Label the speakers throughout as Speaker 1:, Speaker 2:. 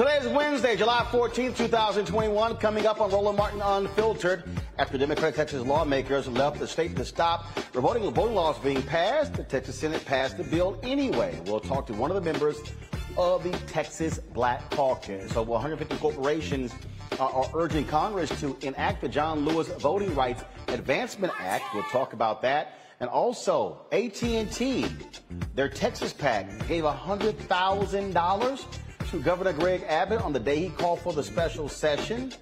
Speaker 1: Today is Wednesday, July 14th, 2021. Coming up on Roland Martin Unfiltered. After Democratic Texas lawmakers left the state to stop voting, voting laws being passed, the Texas Senate passed the bill anyway. We'll talk to one of the members of the Texas Black Caucus. Over 150 corporations uh, are urging Congress to enact the John Lewis Voting Rights Advancement Act. We'll talk about that. And also, AT&T, their Texas PAC gave $100,000 to Governor Greg Abbott on the day he called for the special session.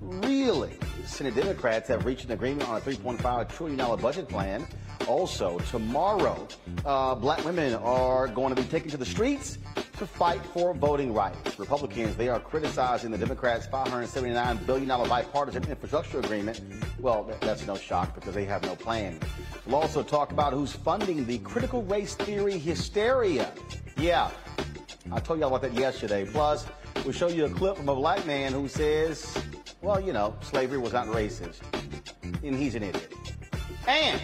Speaker 1: Really? Senate Democrats have reached an agreement on a $3.5 trillion budget plan. Also, tomorrow, uh, black women are going to be taken to the streets to fight for voting rights. Republicans, they are criticizing the Democrats' $579 billion bipartisan infrastructure agreement. Well, that's no shock because they have no plan. We'll also talk about who's funding the critical race theory hysteria. Yeah, I told y'all about that yesterday. Plus, we'll show you a clip from a black man who says, well, you know, slavery was not racist. And he's an idiot. And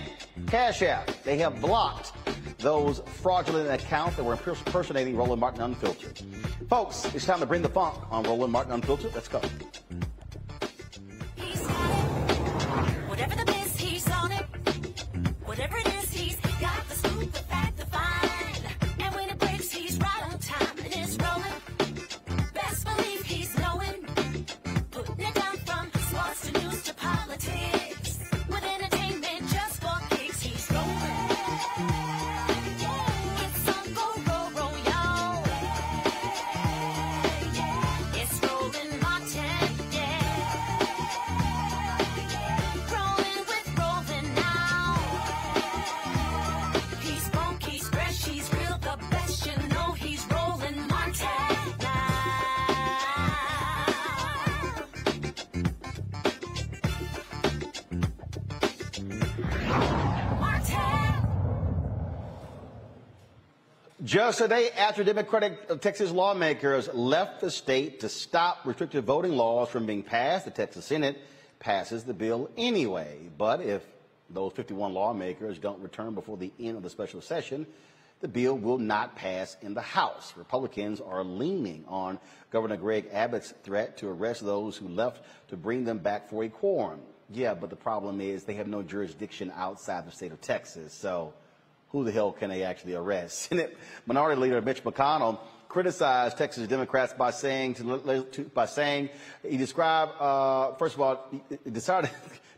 Speaker 1: Cash App, they have blocked those fraudulent accounts that were impersonating Roland Martin Unfiltered. Folks, it's time to bring the funk on Roland Martin Unfiltered. Let's go.
Speaker 2: Just
Speaker 1: today after Democratic uh, Texas lawmakers left the state to stop restrictive voting laws from being passed, the Texas Senate passes the bill anyway. But if those 51 lawmakers don't return before the end of the special session, the bill will not pass in the House. Republicans are leaning on Governor Greg Abbott's threat to arrest those who left to bring them back for a quorum. Yeah, but the problem is they have no jurisdiction outside the state of Texas. So who the hell can they actually arrest? Senate Minority Leader Mitch McConnell criticized Texas Democrats by saying to, to by saying he described uh, first of all he decided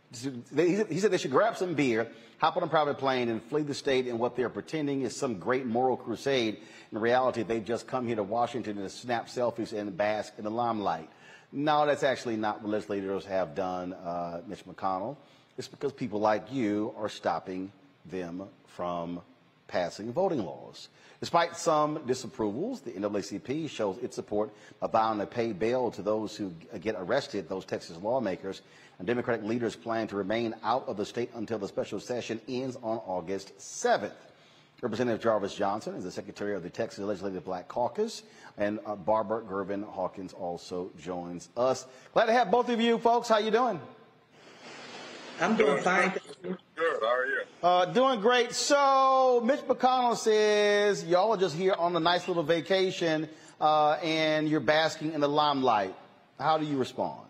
Speaker 1: he said they should grab some beer, hop on a private plane, and flee the state in what they're pretending is some great moral crusade. In reality, they've just come here to Washington to snap selfies and bask in the limelight. No, that's actually not what legislators have done, uh, Mitch McConnell. It's because people like you are stopping them from passing voting laws. Despite some disapprovals, the NAACP shows its support by vowing to pay bail to those who get arrested, those Texas lawmakers. And Democratic leaders plan to remain out of the state until the special session ends on August 7th. Representative Jarvis Johnson is the secretary of the Texas Legislative Black Caucus, and uh, Barbara Gervin Hawkins also joins us. Glad to have both of you folks. How you doing?
Speaker 3: I'm doing fine.
Speaker 4: Good. How are you?
Speaker 1: Uh, doing great. So, Mitch McConnell says y'all are just here on a nice little vacation uh, and you're basking in the limelight. How do you respond?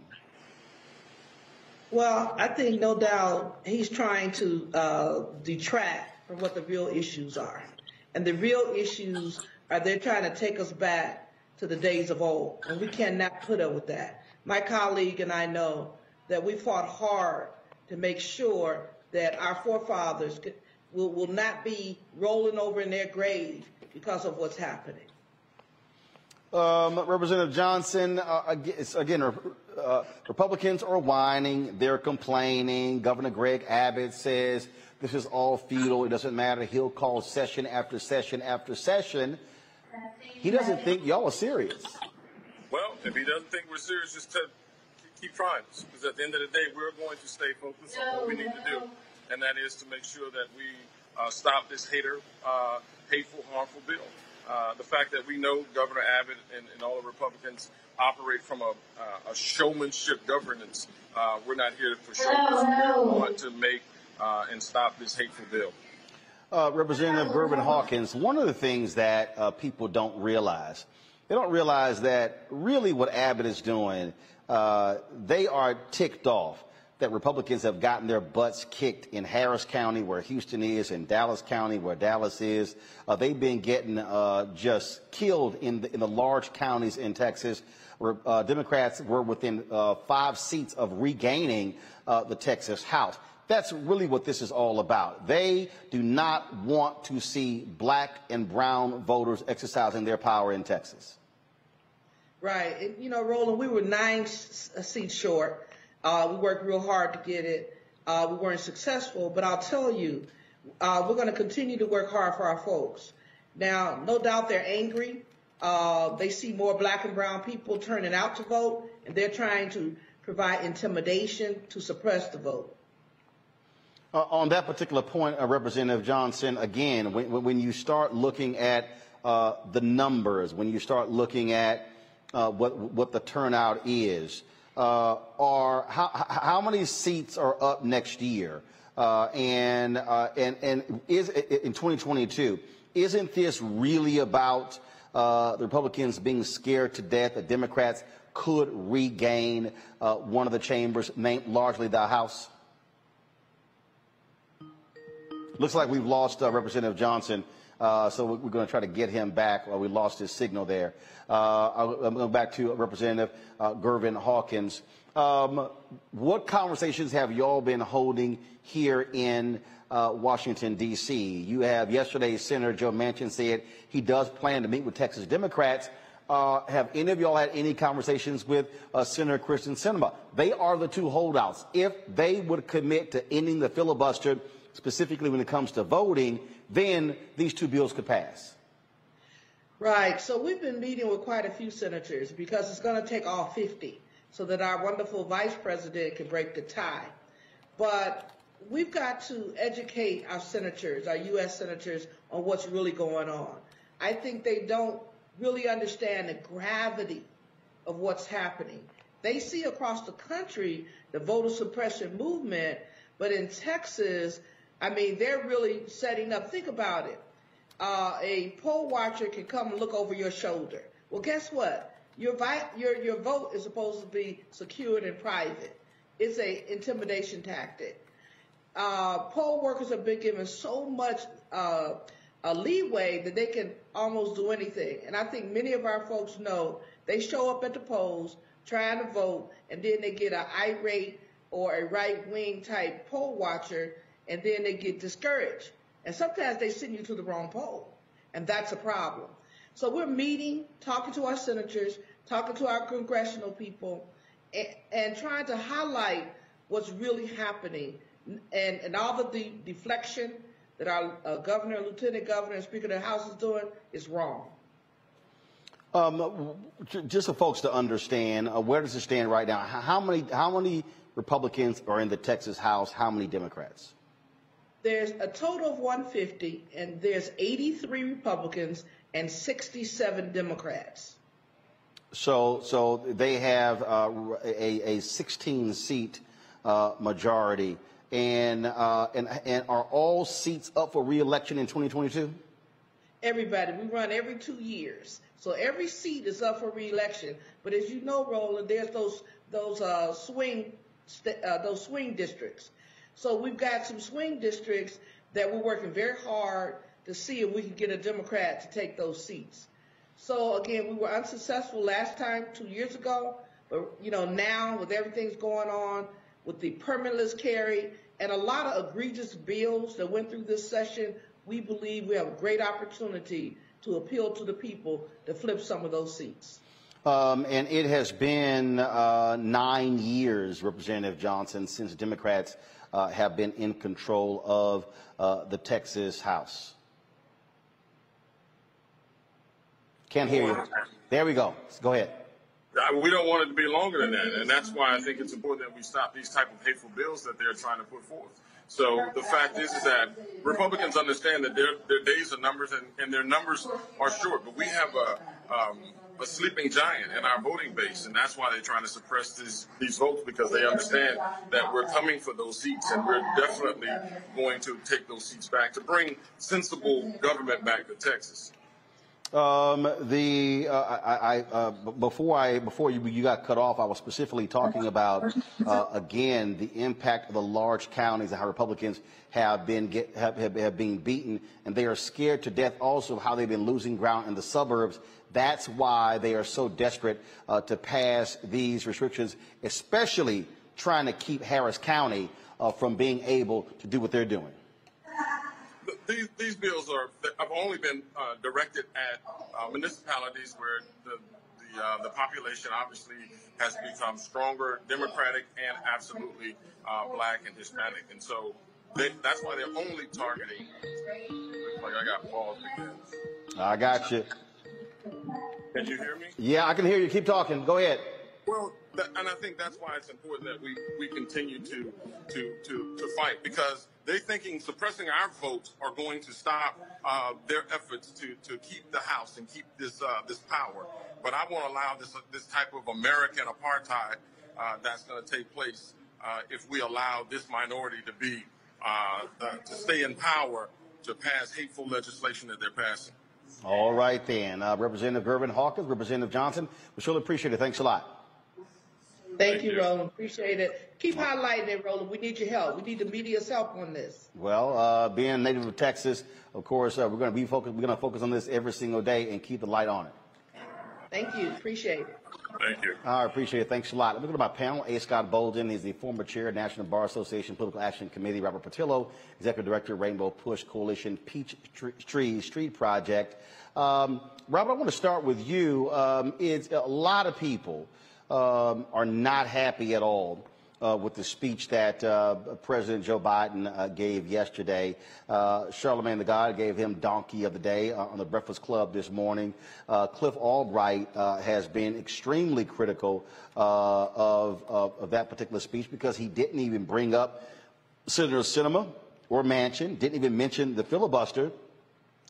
Speaker 3: Well, I think no doubt he's trying to uh, detract from what the real issues are. And the real issues are they're trying to take us back to the days of old. And we cannot put up with that. My colleague and I know that we fought hard to make sure that our forefathers could, will, will not be rolling over in their grave because of what's happening.
Speaker 1: Um, Representative Johnson, uh, again, uh, Republicans are whining, they're complaining. Governor Greg Abbott says this is all futile. It doesn't matter. He'll call session after session after session. He doesn't think y'all are serious.
Speaker 4: Well, if he doesn't think we're serious, just to keep trying. Because at the end of the day, we're going to stay focused on what we need to do, and that is to make sure that we uh, stop this hater, uh, hateful, harmful bill. Uh, the fact that we know Governor Abbott and, and all the Republicans operate from a, uh, a showmanship governance. Uh, we're not here for showmanship. We want to make uh, and stop this hateful bill.
Speaker 1: Representative Gervin Hawkins, one of the things that people don't realize, they don't realize that really what Abbott is doing uh, they are ticked off that Republicans have gotten their butts kicked in Harris County, where Houston is, and Dallas County, where Dallas is. Uh, they've been getting uh, just killed in the, in the large counties in Texas. Where, uh, Democrats were within uh, five seats of regaining uh, the Texas House. That's really what this is all about. They do not want to see black and brown voters exercising their power in Texas.
Speaker 3: Right. And, you know, Roland, we were nine uh, seats short. Uh, we worked real hard to get it. Uh, we weren't successful, but I'll tell you, uh, we're going to continue to work hard for our folks. Now, no doubt they're angry. Uh, they see more black and brown people turning out to vote, and they're trying to provide intimidation to suppress the vote.
Speaker 1: Uh, on that particular point, Representative Johnson, again, when, when, you start looking at the numbers, when you start looking at uh, what, what the turnout is. Uh, are how, how many seats are up next year? Uh, and, uh, and, and is in 2022, isn't this really about uh, the Republicans being scared to death that Democrats could regain uh, one of the chambers, largely the House? Looks like we've lost Representative Johnson. Uh, so we're going to try to get him back. Well, we lost his signal there. Uh, I'm going back to Representative uh, Gervin Hawkins. Um, what conversations have y'all been holding here in uh, Washington, D.C.? You have yesterday, Senator Joe Manchin said he does plan to meet with Texas Democrats. Uh, have any of y'all had any conversations with uh, Senator Kyrsten Sinema? They are the two holdouts. If they would commit to ending the filibuster, specifically when it comes to voting, then these two bills could pass.
Speaker 3: Right. So we've been meeting with quite a few senators because it's going to take all 50 so that our wonderful vice president can break the tie. But we've got to educate our senators, our U.S. senators, on what's really going on. I think they don't really understand the gravity of what's happening. They see across the country the voter suppression movement, but in Texas, I mean, they're really setting up. Think about it. Uh, a poll watcher can come and look over your shoulder. Well, guess what? Your, vi- your, your vote is supposed to be secured and private. It's a intimidation tactic. Uh, poll workers have been given so much uh, a leeway that they can almost do anything. And I think many of our folks know they show up at the polls trying to vote, and then they get an irate or a right wing type poll watcher, and then they get discouraged. And sometimes they send you to the wrong poll, and that's a problem. So we're meeting, talking to our senators, talking to our congressional people, and, and trying to highlight what's really happening and, and all the deflection that our uh, governor, lieutenant governor, and speaker of the House is doing is wrong.
Speaker 1: Um, just for folks to understand, uh, where does it stand right now? How many, how many Republicans are in the Texas House? How many Democrats?
Speaker 3: There's a total of 150, and there's 83 Republicans and 67 Democrats.
Speaker 1: So, so they have uh, a, a 16 seat uh, majority, and, uh, and and are all seats up for reelection in 2022?
Speaker 3: Everybody, we run every two years, so every seat is up for reelection. But as you know, Roland, there's those those uh, swing uh, those swing districts. So we've got some swing districts that we're working very hard to see if we can get a Democrat to take those seats. So again, we were unsuccessful last time, two years ago, but you know now with everything's going on with the permitless carry and a lot of egregious bills that went through this session, we believe we have a great opportunity to appeal to the people to flip some of those seats.
Speaker 1: Um, and it has been uh, nine years, Representative Johnson, since Democrats uh, have been in control of uh, the Texas House. Can't hear you. There we go. Go ahead.
Speaker 4: We don't want it to be longer than that, and that's why I think it's important that we stop these type of hateful bills that they're trying to put forth. So the fact is, is that Republicans understand that their their days are numbers, and, and their numbers are short. But we have a um, a sleeping giant in our voting base, and that's why they're trying to suppress these these votes because they understand that we're coming for those seats, and we're definitely going to take those seats back to bring sensible government back to Texas.
Speaker 1: Um, the uh, I, I uh, before I before you, you got cut off, I was specifically talking about uh, again the impact of the large counties and how Republicans have been get, have, have, have been beaten, and they are scared to death also of how they've been losing ground in the suburbs. That's why they are so desperate uh, to pass these restrictions, especially trying to keep Harris County uh, from being able to do what they're doing
Speaker 4: these, these bills are have only been uh, directed at uh, municipalities where the the, uh, the population obviously has become stronger, democratic, and absolutely uh, black and Hispanic, and so they, that's why they're only targeting. Looks like I got paused again.
Speaker 1: I got you.
Speaker 4: Can you hear me?
Speaker 1: Yeah, I can hear you. Keep talking. Go ahead.
Speaker 4: Well, and I think that's why it's important that we, we continue to, to, to, to fight because they're thinking suppressing our votes are going to stop uh, their efforts to, to keep the House and keep this, uh, this power. But I won't allow this, this type of American apartheid uh, that's going to take place uh, if we allow this minority to be, uh, to stay in power to pass hateful legislation that they're passing.
Speaker 1: All right, then. Uh, Representative Gervin Hawkins, Representative Johnson, we surely appreciate it. Thanks a lot.
Speaker 3: Thank you, Roland. Appreciate it. Keep highlighting it, Roland. We need your help. We need the media's help on this.
Speaker 1: Well, uh, being native of Texas, of course, uh, we're going to be focused. We're going to focus on this every single day and keep the light on it.
Speaker 3: Thank you. Appreciate it.
Speaker 4: Thank you.
Speaker 1: I appreciate it. Thanks a lot. Let me go to my panel. A. Scott Bolden. He's the former chair of National Bar Association Political Action Committee. Robert Patillo, executive director, Rainbow Push Coalition Peach Tree Street Project. Um, Robert, I want to start with you. Um, it's a lot of people um, are not happy at all uh, with the speech that uh, President Joe Biden uh, gave yesterday. Uh, Charlemagne the God gave him Donkey of the Day uh, on the Breakfast Club this morning. Uh, Cliff Albright has been extremely critical of, of, of, that particular speech because he didn't even bring up Senator Sinema or Manchin, didn't even mention the filibuster.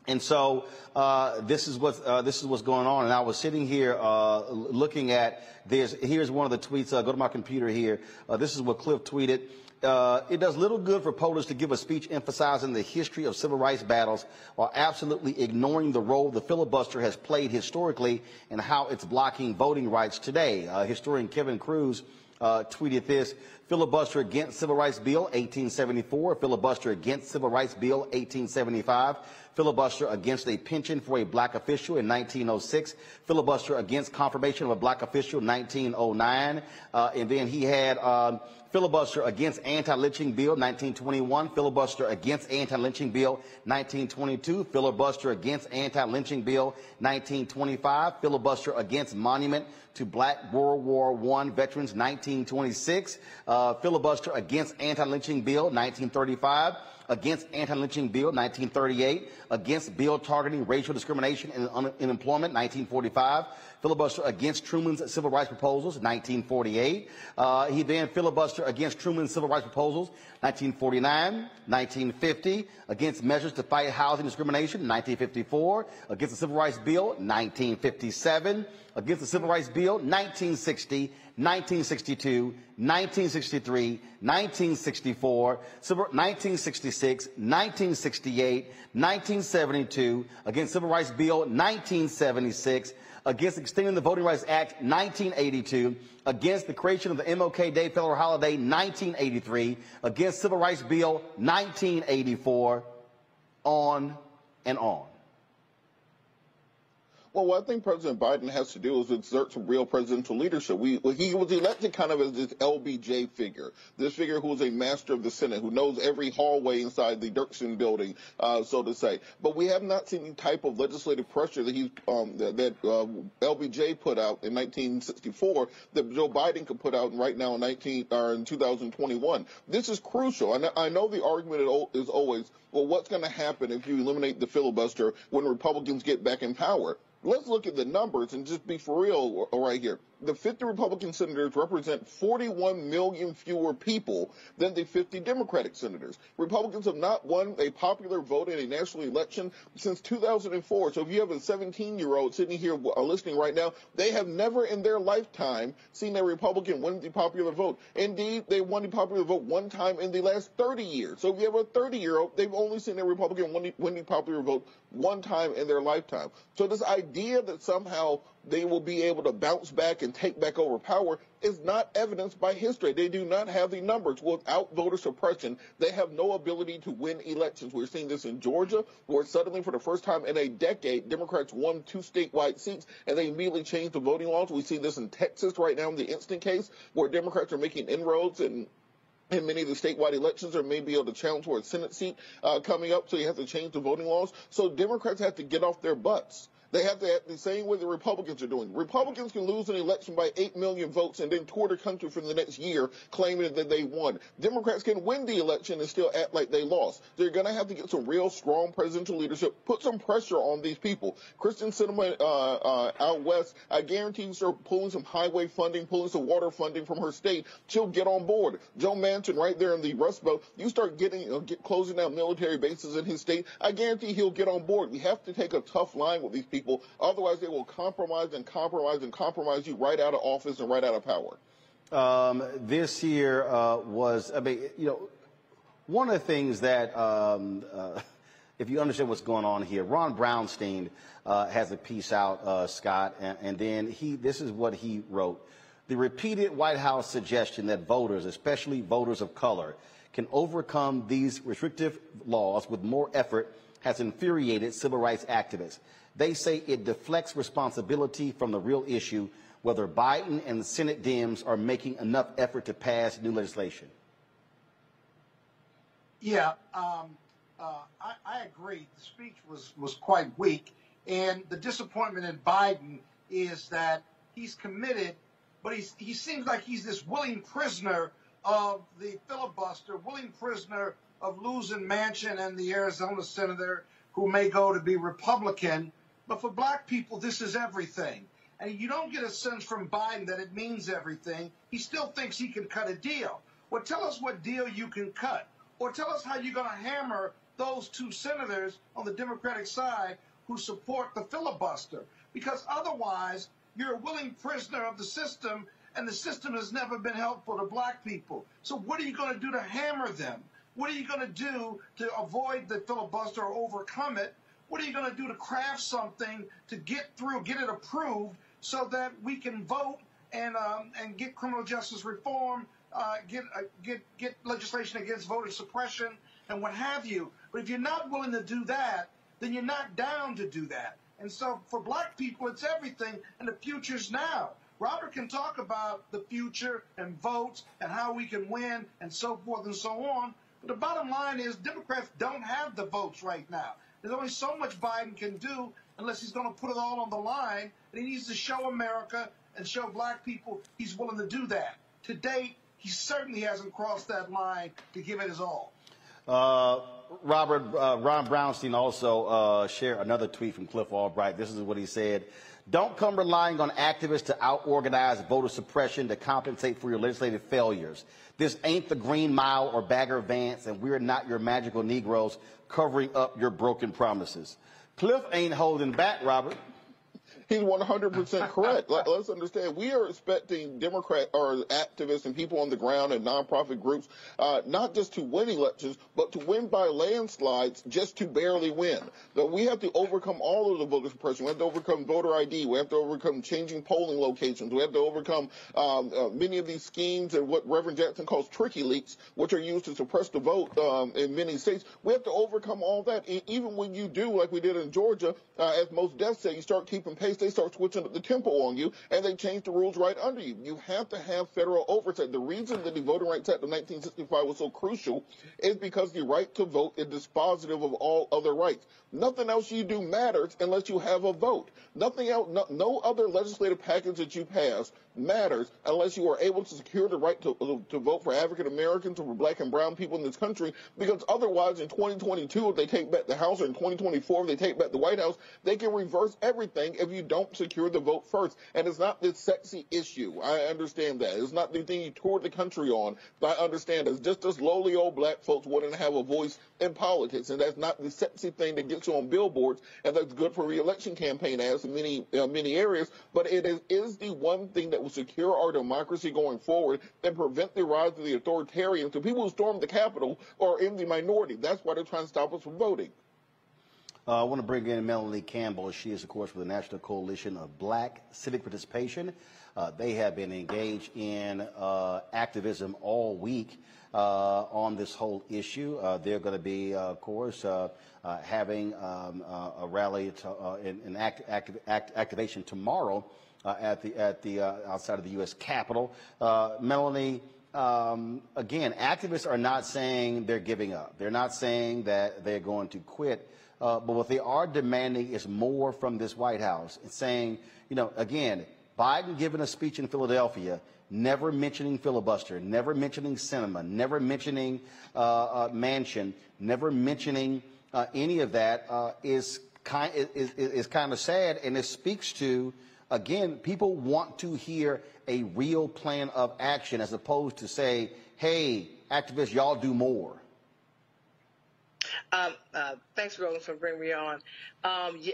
Speaker 1: And so uh, this is what uh, this is what's going on. And I was sitting here uh, looking at this. Here's one of the tweets. Uh, go to my computer here. Uh, this is what Cliff tweeted. Uh, it does little good for POTUS to give a speech emphasizing the history of civil rights battles while absolutely ignoring the role the filibuster has played historically and how it's blocking voting rights today. historian Kevin Kruse tweeted this filibuster against Civil Rights Bill 1874, filibuster against Civil Rights Bill 1875, filibuster against a pension for a black official in 1906, filibuster against confirmation of a black official in 1909, uh, and then he had um, filibuster against anti-lynching bill 1921, filibuster against anti-lynching bill 1922, filibuster against anti-lynching bill 1925, filibuster against monument to black World War I veterans 1926, uh, filibuster against anti-lynching bill 1935, against anti-lynching bill 1938, against bill targeting racial discrimination in unemployment 1945, filibuster against Truman's civil rights proposals 1948. Uh, he then filibuster against Truman's civil rights proposals 1949, 1950, against measures to fight housing discrimination 1954, against the civil rights bill 1957, against the civil rights bill 1960, 1962, 1963, 1964, 1966, 1968, 1972, against Civil Rights Bill 1976, against extending the Voting Rights Act 1982, against the creation of the MLK Day federal holiday 1983, against Civil Rights Bill 1984, on and on.
Speaker 5: Well, what I think President Biden has to do is exert some real presidential leadership. We, he was elected kind of as this LBJ figure, this figure who is a master of the Senate, who knows every hallway inside the Dirksen building, uh, so to say. But we have not seen any type of legislative pressure that he um, that, that uh, LBJ put out in 1964 that Joe Biden could put out right now in 19 or in 2021. This is crucial. And I know the argument is always, well, what's going to happen if you eliminate the filibuster when Republicans get back in power? Let's look at the numbers and just be for real right here the 50 Republican senators represent 41 million fewer people than the 50 Democratic senators. Republicans have not won a popular vote in a national election since 2004. So if you have a 17 year old sitting here uh, listening right now, they have never in their lifetime seen a Republican win the popular vote. Indeed, they won the popular vote one time in the last 30 years. So if you have a 30 year old, they've only seen a Republican win the, win the popular vote one time in their lifetime. So this idea that somehow they will be able to bounce back and take back over power is not evidenced by history. They do not have the numbers. Without voter suppression, they have no ability to win elections. We're seeing this in Georgia, where suddenly for the first time in a decade, Democrats won two statewide seats and they immediately changed the voting laws. We see this in Texas right now in the instant case, where Democrats are making inroads and in many of the statewide elections or may be able to challenge for a Senate seat uh, coming up, so you have to change the voting laws. So Democrats have to get off their butts. They have to act the same way the Republicans are doing. Republicans can lose an election by 8 million votes and then tour the country for the next year claiming that they won. Democrats can win the election and still act like they lost. They're going to have to get some real strong presidential leadership, put some pressure on these people. Kyrsten Sinema uh, uh, out west, I guarantee you start pulling some highway funding, pulling some water funding from her state. She'll get on board. Joe Manchin right there in the Rust Belt, you start getting uh, get, closing down military bases in his state, I guarantee he'll get on board. We have to take a tough line with these people people. Otherwise, they will compromise and compromise and compromise you right out of office and right out of power.
Speaker 1: Um, this year uh, was, I mean, you know, one of the things that, um, uh, if you understand what's going on here, Ron Brownstein uh, has a piece out, uh, Scott, and, and then he, this is what he wrote. The repeated White House suggestion that voters, especially voters of color, can overcome these restrictive laws with more effort has infuriated civil rights activists. They say it deflects responsibility from the real issue, whether Biden and the Senate Dems are making enough effort to pass new legislation.
Speaker 6: Yeah, um, uh, I, I, agree. The speech was, was quite weak. And the disappointment in Biden is that he's committed, but he's, he seems like he's this willing prisoner of the filibuster, willing prisoner of losing Manchin and the Arizona senator who may go to be Republican but for black people, this is everything. And you don't get a sense from Biden that it means everything. He still thinks he can cut a deal. Well, tell us what deal you can cut. Or tell us how you're going to hammer those two senators on the Democratic side who support the filibuster. Because otherwise, you're a willing prisoner of the system, and the system has never been helpful to black people. So what are you going to do to hammer them? What are you going to do to avoid the filibuster or overcome it? What are you going to do to craft something to get through, get it approved, so that we can vote and um, and get criminal justice reform, uh, get uh, get get legislation against voter suppression and what have you. But if you're not willing to do that, then you're not down to do that. And so for black people, it's everything, and the future's now. Robert can talk about the future and votes and how we can win and so forth and so on. But the bottom line is Democrats don't have the votes right now. There's only so much Biden can do unless he's going to put it all on the line. And he needs to show America and show black people he's willing to do that. To date, he certainly hasn't crossed that line to give it his all.
Speaker 1: Uh, Robert, uh, Ron Brownstein also uh, shared another tweet from Cliff Albright. This is what he said. Don't come relying on activists to out-organize voter suppression to compensate for your legislative failures. This ain't the Green Mile or Bagger Vance, and we're not your magical Negroes covering up your broken promises. Cliff ain't holding back, Robert.
Speaker 5: He's 100% correct. Let, us understand, we are expecting Democrat or activists and people on the ground and nonprofit groups uh, not just to win elections, but to win by landslides just to barely win. So we have to overcome all of the voter suppression. We have to overcome voter ID. We have to overcome changing polling locations. We have to overcome um, uh, many of these schemes and what Reverend Jackson calls tricky leaks, which are used to suppress the vote um, in many states. We have to overcome all that. E- even when you do, like we did in Georgia, uh, as Mos Def say, you start keeping pace they start switching up the tempo on you, and they change the rules right under you. You have to have federal oversight. The reason that the Voting Rights Act of 1965 was so crucial is because the right to vote is dispositive of all other rights. Nothing else you do matters unless you have a vote. Nothing else, no, no other legislative package that you pass matters unless you are able to secure the right to, to vote for African Americans or for black and brown people in this country. Because otherwise, in 2022, if they take back the House, or in 2024, if they take back the White House, they can reverse everything if you don't secure the vote first. And it's not this sexy issue. I understand that. It's not the thing you toured the country on. But I understand it's just as lowly old black folks wouldn't have a voice in politics. And that's not the sexy thing that gets on billboards and that's good for reelection campaign ads in many, uh, many areas. But it is, is the one thing that will secure our democracy going forward and prevent the rise of the authoritarians. The people who stormed the Capitol are in the minority. That's why they're trying to stop us from voting.
Speaker 1: Uh, I want to bring in Melanie Campbell. She is, of course, with the National Coalition of Black Civic Participation. Uh, they have been engaged in uh, activism all week on this whole issue. Uh, they're going to be, uh, of course, having um, a rally to, in, in act, act, act, activation tomorrow at the at the outside of the U.S. Capitol. Melanie. Um, again, activists are not saying they're giving up. They're not saying that they're going to quit. Uh, but what they are demanding is more from this White House. It's saying, you know, again, Biden giving a speech in Philadelphia, never mentioning filibuster, never mentioning Sinema, never mentioning uh, uh, Manchin, never mentioning uh, any of that uh, is kind is, is, is kind of sad, and it speaks to again, people want to hear a real plan of action as opposed to say, "Hey, activists, y'all do more."
Speaker 7: Um, uh, thanks, Roland, for bringing me on. Um, yeah,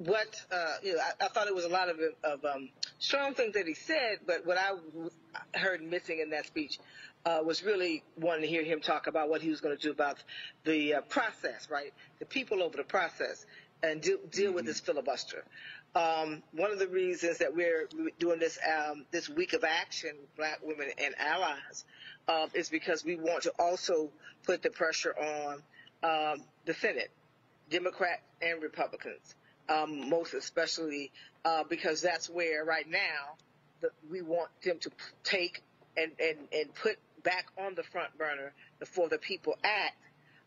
Speaker 7: what uh, you know, I, I, thought it was a lot of, of um, strong things that he said, but what I heard missing in that speech uh, was really wanting to hear him talk about what he was going to do about the uh, process, right? The people over the process, and do, deal mm-hmm. with this filibuster. Um, one of the reasons that we're doing this um, this week of action, Black women and allies, um, is because we want to also put the pressure on um, the Senate, Democrat and Republicans, um, most especially uh, because that's where right now the, we want them to take and, and, and put back on the front burner the For the People Act.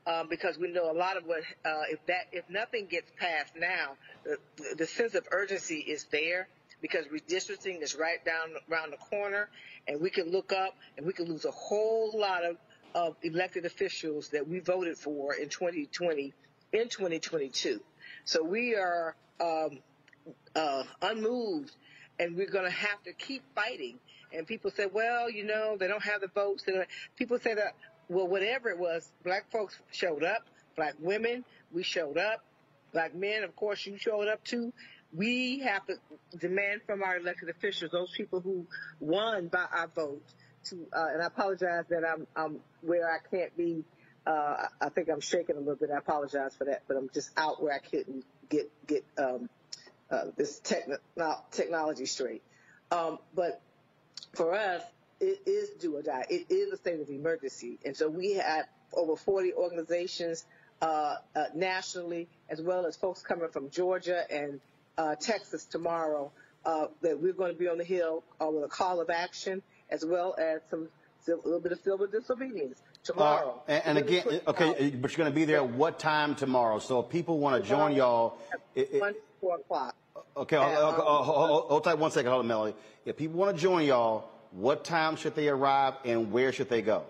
Speaker 7: Um, because we know a lot of what uh, if that if nothing gets passed now, the, the sense of urgency is there because redistricting is right down around the corner, and we can look up and we can lose a whole lot of of elected officials that we voted for in 2020 in 2022. So we are um, uh, unmoved, and we're going to have to keep fighting. And people say, well, you know, they don't have the votes. People say that, well, whatever it was, black folks showed up. Black women, we showed up. Black men, of course, you showed up too. We have to demand from our elected officials, those people who won by our vote, to. Uh, and I apologize that I'm, I'm where I can't be. Uh, I think I'm shaking a little bit. I apologize for that, but I'm just out where I couldn't get get um, uh, this techn- technology straight. Um, but for us, it is do or die. It is a state of emergency. And so we have over 40 organizations uh, uh, nationally, as well as folks coming from Georgia and uh, Texas tomorrow, uh, that we're going to be on the Hill with a call of action, as well as some a little bit of civil disobedience tomorrow.
Speaker 1: Uh, and, and again, okay, but you're going to be there what time tomorrow? So if people want to join y'all, it,
Speaker 7: one four o'clock.
Speaker 1: Okay, hold, hold, hold, hold, hold tight one second, hold on, Melody. If people want to join y'all, what time should they arrive and where should they go?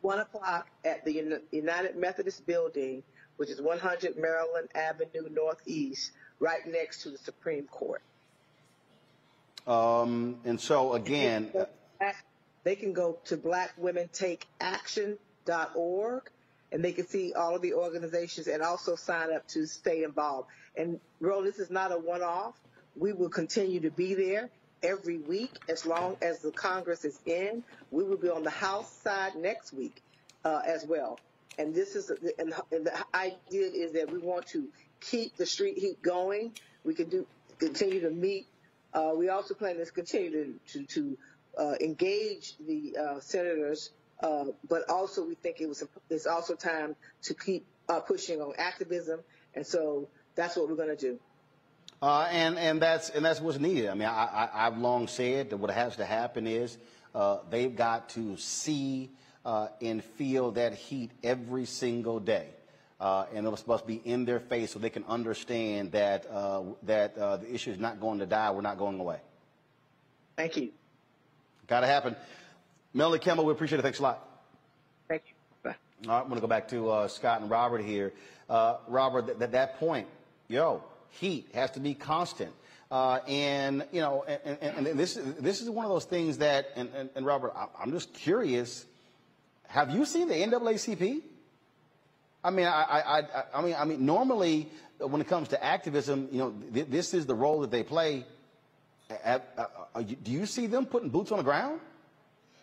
Speaker 7: One o'clock at the United Methodist Building, which is 100 Maryland Avenue Northeast, right next to the Supreme Court.
Speaker 1: Um, and so again,
Speaker 7: they can go to blackwomentake.action.org and they can see all of the organizations and also sign up to stay involved. And Ro, this is not a one-off. We will continue to be there every week as long as the Congress is in. We will be on the House side next week uh, as well. And this is and, the idea is that we want to keep the street heat going. We can do continue to meet. Uh, we also plan to continue to to, to uh, engage the uh, senators, uh, but also we think it was it's also time to keep uh, pushing on activism, and so that's what we're going to do.
Speaker 1: Uh, and and that's and that's what's needed. I mean, I, I, have long said that what has to happen is uh, they've got to see uh, and feel that heat every single day, uh, and it must be in their face so they can understand that uh, that uh, the issue is not going to die. We're not going away.
Speaker 7: Thank you.
Speaker 1: Got to happen. Melanie Campbell, we appreciate it. Thanks a lot.
Speaker 7: Thank you. Bye.
Speaker 1: All right, I'm going to go back to Scott and Robert here. Robert, at that point, yo heat has to be constant. Uh, and you know, and, and, and, this this is one of those things that, and, and, and Robert, I'm just curious. Have you seen the NAACP? I mean, I, I, I, I mean, I mean, normally when it comes to activism, you know, th- this is the role that they play. uh, do you see them putting boots on the ground?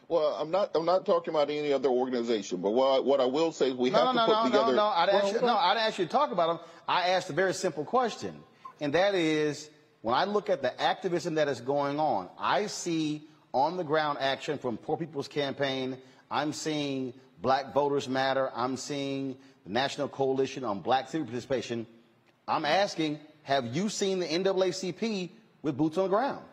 Speaker 5: Well, I'm not. I'm not talking about any other organization. But what I, what I will say is we
Speaker 1: no,
Speaker 5: have
Speaker 1: no,
Speaker 5: to
Speaker 1: no,
Speaker 5: put
Speaker 1: no,
Speaker 5: together.
Speaker 1: No, no, I'd ask you, no, I'd ask you to talk about them. I asked a very simple question, and that is, when I look at the activism that is going on, I see on the ground action from Poor People's Campaign. I'm seeing Black Voters Matter. I'm seeing the National Coalition on Black Civic Participation. I'm asking, have you seen the NAACP with boots on the ground?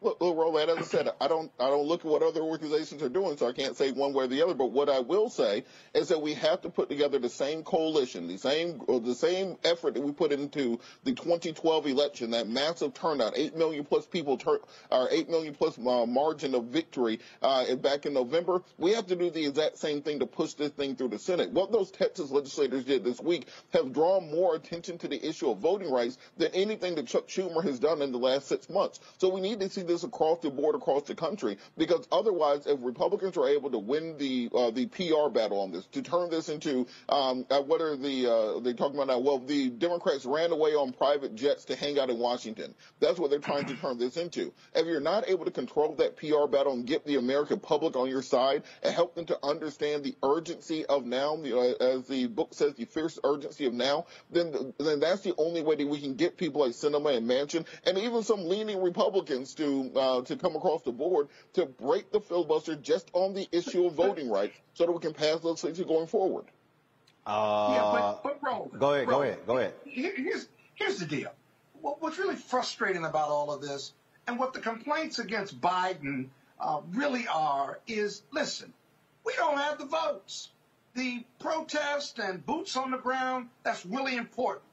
Speaker 5: Look, look, Roland, as I said, I don't, I don't look at what other organizations are doing, so I can't say one way or the other. But what I will say is that we have to put together the same coalition, the same, the same effort that we put into the 2012 election, that massive turnout, eight million plus people, tur- or eight million plus uh, margin of victory uh, back in November. We have to do the exact same thing to push this thing through the Senate. What those Texas legislators did this week have drawn more attention to the issue of voting rights than anything that Chuck Schumer has done in the last six months. So we need to see this across the board, across the country, because otherwise, if Republicans are able to win the uh, the PR battle on this, to turn this into um, uh, what are the uh, they talking about now? Well, the Democrats ran away on private jets to hang out in Washington. That's what they're trying to turn this into. If you're not able to control that PR battle and get the American public on your side and help them to understand the urgency of now, you know, as the book says, the fierce urgency of now, then then that's the only way that we can get people like Sinema and Manchin and even some leaning Republicans to uh, to come across the board to break the filibuster just on the issue of voting rights so that we can pass those things going forward.
Speaker 1: Uh,
Speaker 6: yeah, but, but Roland,
Speaker 1: go ahead,
Speaker 6: Roland,
Speaker 1: go ahead, go ahead.
Speaker 6: Here's, here's the deal. What's really frustrating about all of this and what the complaints against Biden uh, really are is, listen, we don't have the votes. The protest and boots on the ground, that's really important.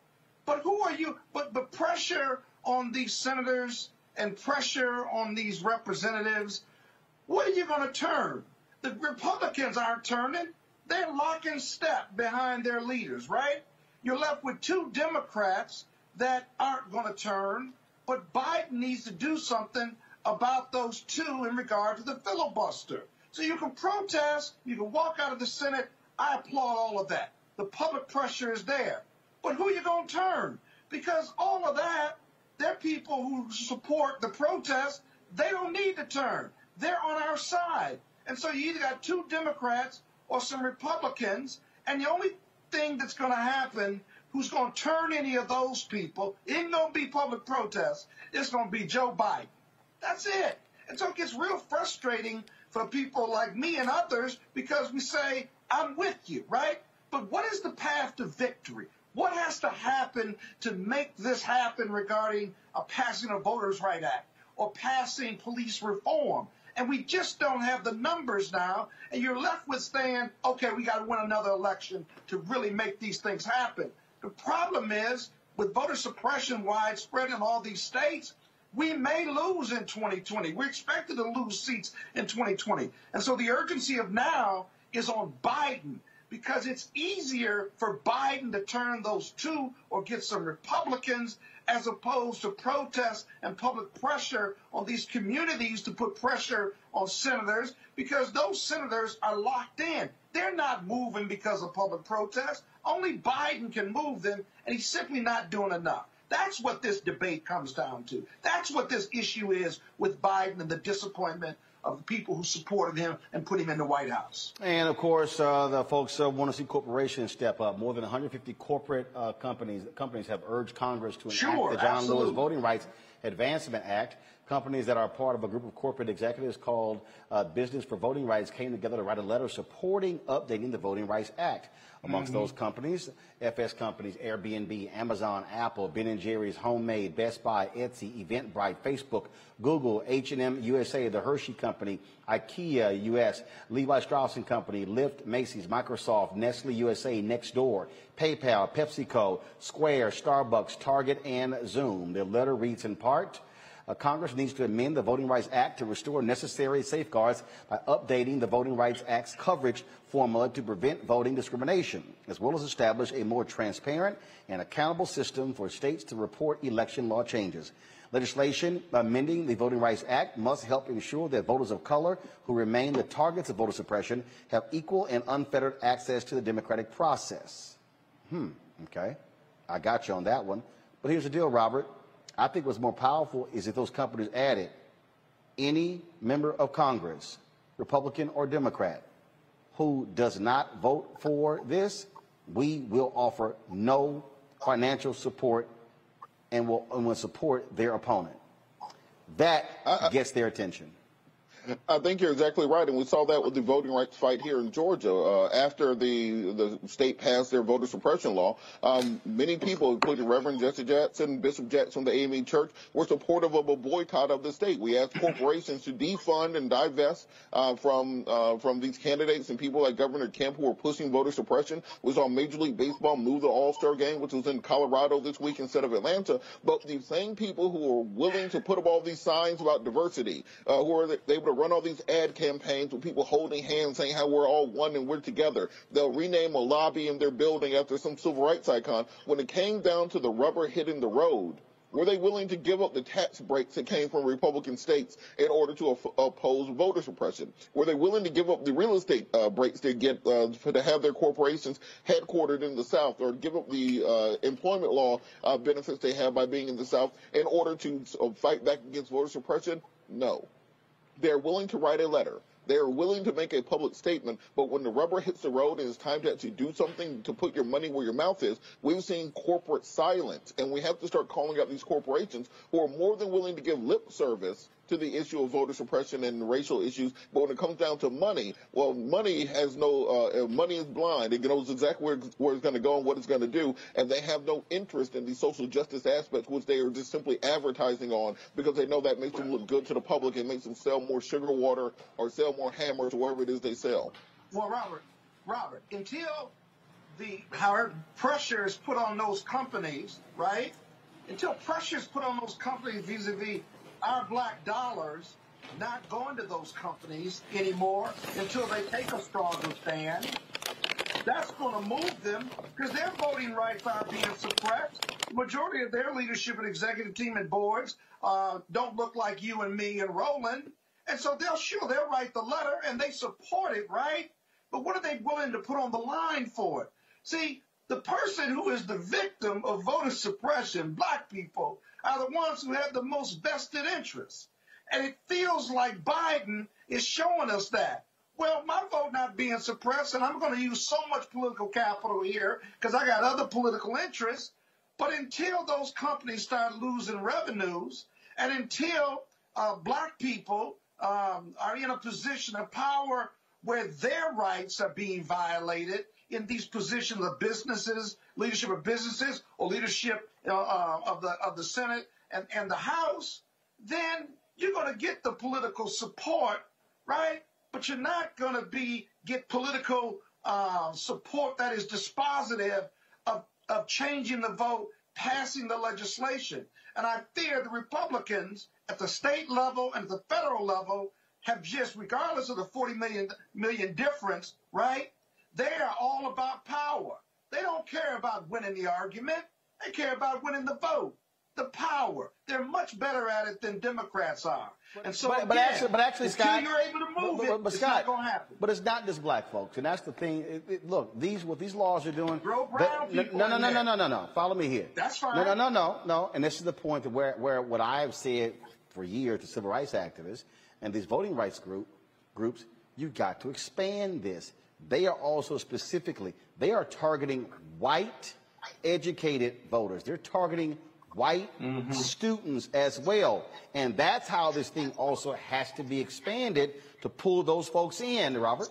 Speaker 6: But who are you? But the pressure on these senators and pressure on these representatives, what are you going to turn? The Republicans aren't turning. They're locking step behind their leaders, right? You're left with two Democrats that aren't going to turn, but Biden needs to do something about those two in regard to the filibuster. So you can protest, you can walk out of the Senate. I applaud all of that. The public pressure is there. But who are you going to turn? Because all of that, they're people who support the protest. They don't need to turn. They're on our side. And so you either got two Democrats or some Republicans, and the only thing that's going to happen who's going to turn any of those people isn't going to be public protest. It's going to be Joe Biden. That's it. And so it gets real frustrating for people like me and others because we say, I'm with you, right? But what is the path to victory? What has to happen to make this happen regarding a passing of Voters' Right Act or passing police reform? And we just don't have the numbers now. And you're left with saying, okay, we got to win another election to really make these things happen. The problem is, with voter suppression widespread in all these states, we may lose in 2020. We're expected to lose seats in 2020. And so the urgency of now is on Biden because it's easier for Biden to turn those two or get some Republicans as opposed to protest and public pressure on these communities to put pressure on senators because those senators are locked in. They're not moving because of public protest. Only Biden can move them, and he's simply not doing enough. That's what this debate comes down to. That's what this issue is with Biden and the disappointment of the people who supported him and put him in the White House.
Speaker 1: And of course, uh, the folks uh, want to see corporations step up. More than 150 corporate uh, companies companies have urged Congress to enact
Speaker 6: Sure,
Speaker 1: the John
Speaker 6: absolutely.
Speaker 1: Lewis Voting Rights Advancement Act. Companies that are part of a group of corporate executives called uh, Business for Voting Rights came together to write a letter supporting updating the Voting Rights Act. Amongst
Speaker 6: Mm-hmm.
Speaker 1: those companies, FS companies, Airbnb, Amazon, Apple, Ben & Jerry's, Homemade, Best Buy, Etsy, Eventbrite, Facebook, Google, H&M USA, The Hershey Company, IKEA US, Levi Strauss & Company, Lyft, Macy's, Microsoft, Nestle USA, Nextdoor, PayPal, PepsiCo, Square, Starbucks, Target, and Zoom. The letter reads in part, Congress needs to amend the Voting Rights Act to restore necessary safeguards by updating the Voting Rights Act's coverage formula to prevent voting discrimination, as well as establish a more transparent and accountable system for states to report election law changes. Legislation amending the Voting Rights Act must help ensure that voters of color who remain the targets of voter suppression have equal and unfettered access to the democratic process. Hmm, okay. I got you on that one. But here's the deal, Robert. I think what's more powerful is if those companies added any member of Congress, Republican or Democrat, who does not vote for this, we will offer no financial support and will, and will support their opponent. That uh, uh, gets their attention.
Speaker 5: I think you're exactly right, and we saw that with the voting rights fight here in Georgia. Uh, after the the state passed their voter suppression law, um, many people, including Reverend Jesse Jackson, Bishop Jackson from the AME Church, were supportive of a boycott of the state. We asked corporations to defund and divest uh, from uh, from these candidates and people like Governor Kemp who were pushing voter suppression. We saw Major League Baseball move the All Star game, which was in Colorado this week instead of Atlanta. But the same people who were willing to put up all these signs about diversity, uh, who are able to run all these ad campaigns with people holding hands saying how we're all one and we're together. They'll rename a lobby in their building after some civil rights icon. When it came down to the rubber hitting the road, were they willing to give up the tax breaks that came from Republican states in order to op- oppose voter suppression? Were they willing to give up the real estate uh, breaks they get uh, to have their corporations headquartered in the South, or give up the uh, employment law uh, benefits they have by being in the South in order to uh, fight back against voter suppression? No. They're willing to write a letter. They're willing to make a public statement, but when the rubber hits the road and it's time to actually do something to put your money where your mouth is, we've seen corporate silence. And we have to start calling out these corporations who are more than willing to give lip service to the issue of voter suppression and racial issues. But when it comes down to money, well, money has no, uh, money is blind. It knows exactly where, where it's going to go and what it's going to do. And they have no interest in the social justice aspects, which they are just simply advertising on because they know that makes them look good to the public and makes them sell more sugar water or sell more hammers or whatever it is they sell.
Speaker 6: Well, Robert, Robert, until the however pressure is put on those companies, right? Until pressure is put on those companies vis-a-vis our black dollars not going to those companies anymore until they take a stronger stand. That's going to move them because their voting rights are being suppressed. The majority of their leadership and executive team and boards uh, don't look like you and me and Roland. And so they'll sure they'll write the letter and they support it, right? But what are they willing to put on the line for it? See, the person who is the victim of voter suppression, black people, are the ones who have the most vested interests. And it feels like Biden is showing us that. Well, my vote not being suppressed, and I'm going to use so much political capital here because I got other political interests. But until those companies start losing revenues, and until uh, black people um, are in a position of power where their rights are being violated in these positions of businesses, leadership of businesses, or leadership uh, uh, of the of the Senate and, and the House, then you're going to get the political support, right? But you're not going to be get political uh, support that is dispositive of of changing the vote, passing the legislation. And I fear the Republicans at the state level and at the federal level have just, regardless of the 40 million million difference, right? They are all about power. They don't care about winning the argument. They care about winning the vote, the power. They're much better at it than Democrats are. And so,
Speaker 1: but, but
Speaker 6: again,
Speaker 1: actually, but actually,
Speaker 6: until
Speaker 1: Scott,
Speaker 6: you're able to move
Speaker 1: but,
Speaker 6: it,
Speaker 1: but, but
Speaker 6: it's
Speaker 1: Scott,
Speaker 6: not going to happen.
Speaker 1: But it's not just black folks, and that's the thing. It, it, look, these what these laws are doing. That-
Speaker 6: brown people
Speaker 1: no, no, no, no, no, no, no. Follow me here.
Speaker 6: That's fine.
Speaker 1: No, no, no, no, no. And this is the point that where where what I've said for years to civil rights activists and these voting rights group groups, you got to expand this. They are also specifically they are targeting white educated voters. They're targeting white
Speaker 6: Mm-hmm.
Speaker 1: students as well. And that's how this thing also has to be expanded to pull those folks in, Robert.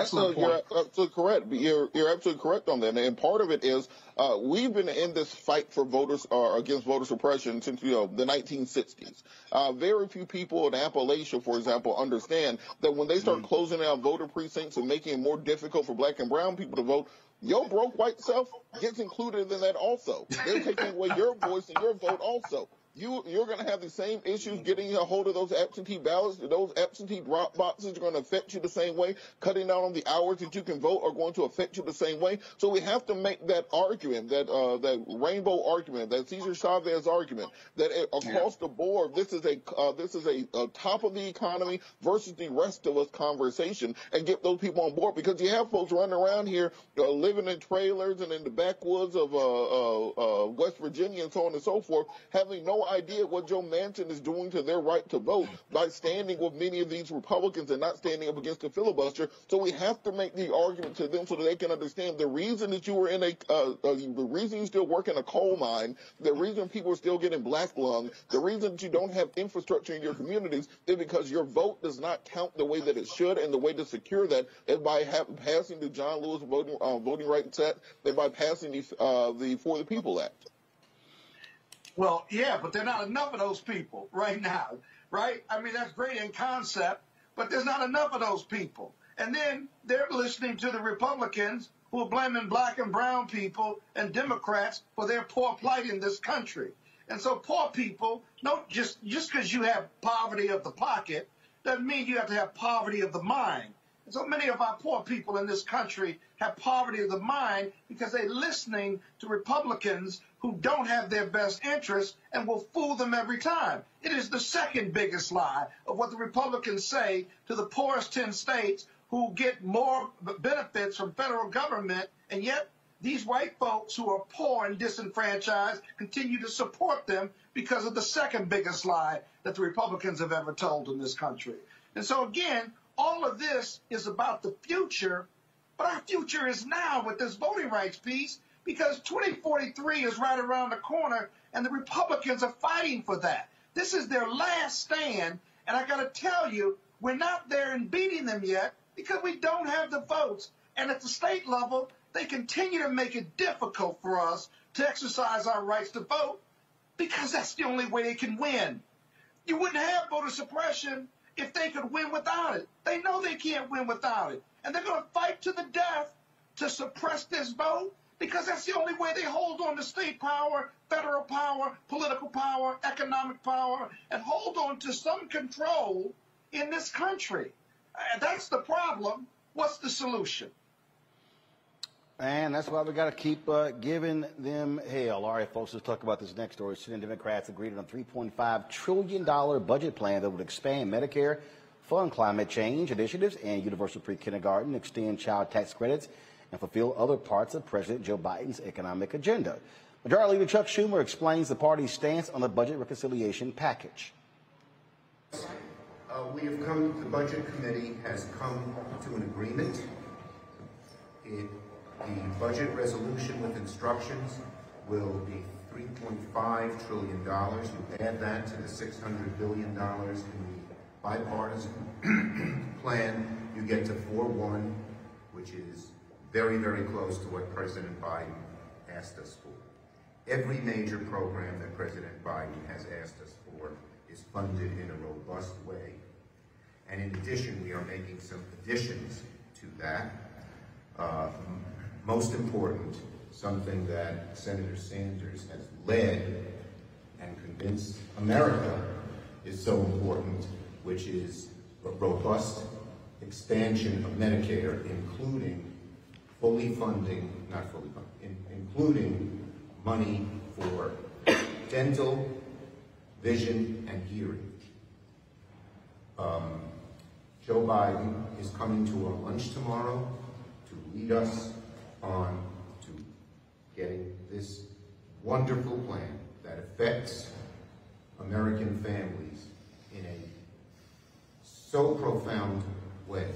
Speaker 5: Excellent you're absolutely correct. You're, you're absolutely correct on that. And part of it is uh, we've been in this fight for voters uh, against voter suppression since you know the 1960s. Uh, very few people in Appalachia, for example, understand that when they start closing down voter precincts and making it more difficult for black and brown people to vote, your broke white self gets included in that also. They're taking away your voice and your vote also. You, you're going to have the same issues getting a hold of those absentee ballots. Those absentee drop boxes are going to affect you the same way. Cutting down on the hours that you can vote are going to affect you the same way. So we have to make that argument, that uh, that rainbow argument, that Cesar Chavez argument, that uh, across the board, this is a uh, this is a, uh top of the economy versus the rest of us conversation, and get those people on board because you have folks running around here uh, living in trailers and in the backwoods of uh, uh, uh, West Virginia and so on and so forth, having no idea what Joe Manchin is doing to their right to vote by standing with many of these Republicans and not standing up against the filibuster. So we have to make the argument to them so that they can understand the reason that you were in a, uh, uh, the reason you still work in a coal mine, the reason people are still getting black lung, the reason that you don't have infrastructure in your communities is because your vote does not count the way that it should, and the way to secure that is by ha- passing the John Lewis voting uh, voting rights act, and by passing the uh, the For the People Act.
Speaker 6: Well, yeah, but there are not enough of those people right now, right? I mean, that's great in concept, but there's not enough of those people. And then they're listening to the Republicans who are blaming black and brown people and Democrats for their poor plight in this country. And so poor people, no, just just because you have poverty of the pocket doesn't mean you have to have poverty of the mind. And so many of our poor people in this country have poverty of the mind because they're listening to Republicans who don't have their best interests and will fool them every time. It is the second biggest lie of what the Republicans say to the poorest 10 states who get more benefits from federal government, and yet these white folks who are poor and disenfranchised continue to support them because of the second biggest lie that the Republicans have ever told in this country. And so again, all of this is about the future, but our future is now with this voting rights piece because 2043 is right around the corner and the Republicans are fighting for that. This is their last stand, and I got to tell you, we're not there in beating them yet because we don't have the votes. And at the state level, they continue to make it difficult for us to exercise our rights to vote because that's the only way they can win. You wouldn't have voter suppression if they could win without it. They know they can't win without it. And they're going to fight to the death to suppress this vote because that's the only way they hold on to state power, federal power, political power, economic power, and hold on to some control in this country. That's the problem. What's the solution?
Speaker 1: And that's why we got to keep uh, giving them hell. All right, folks, let's talk about this next story. Senate Democrats agreed on a $3.5 trillion budget plan that would expand Medicare, fund climate change initiatives, and universal pre-kindergarten, extend child tax credits, and fulfill other parts of President Joe Biden's economic agenda. Majority Leader Chuck Schumer explains the party's stance on the budget reconciliation package.
Speaker 8: Uh, we have come, the Budget Committee has come to an agreement. It, the budget resolution with instructions will be $3.5 trillion. You add that to the $600 billion in the bipartisan plan, you get to 4-1, which is very, very close to what President Biden asked us for. Every major program that President Biden has asked us for is funded in a robust way. And in addition, we are making some additions to that. Uh, most important, something that Senator Sanders has led and convinced America is so important, which is a robust expansion of Medicare, including fully funding, not fully funding, in, including money for dental, vision, and hearing. Um, Joe Biden is coming to our lunch tomorrow to lead us on to getting this wonderful plan that affects American families in a so profound way,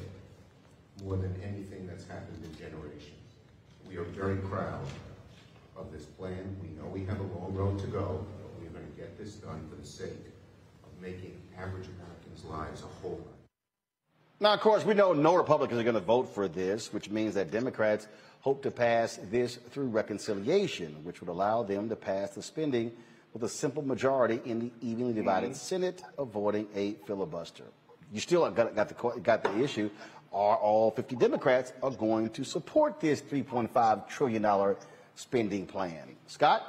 Speaker 8: more than anything that's happened in generations. We are very proud of this plan. We know we have a long road to go, but we're going to get this done for the sake of making average Americans' lives a whole lot
Speaker 1: Now, of course, we know no Republicans are going to vote for this, which means that Democrats hope to pass this through reconciliation, which would allow them to pass the spending with a simple majority in the evenly divided mm-hmm. Senate, avoiding a filibuster. You still got, got, the, got the issue. Are all 50 Democrats are going to support this $3.5 trillion spending plan? Scott?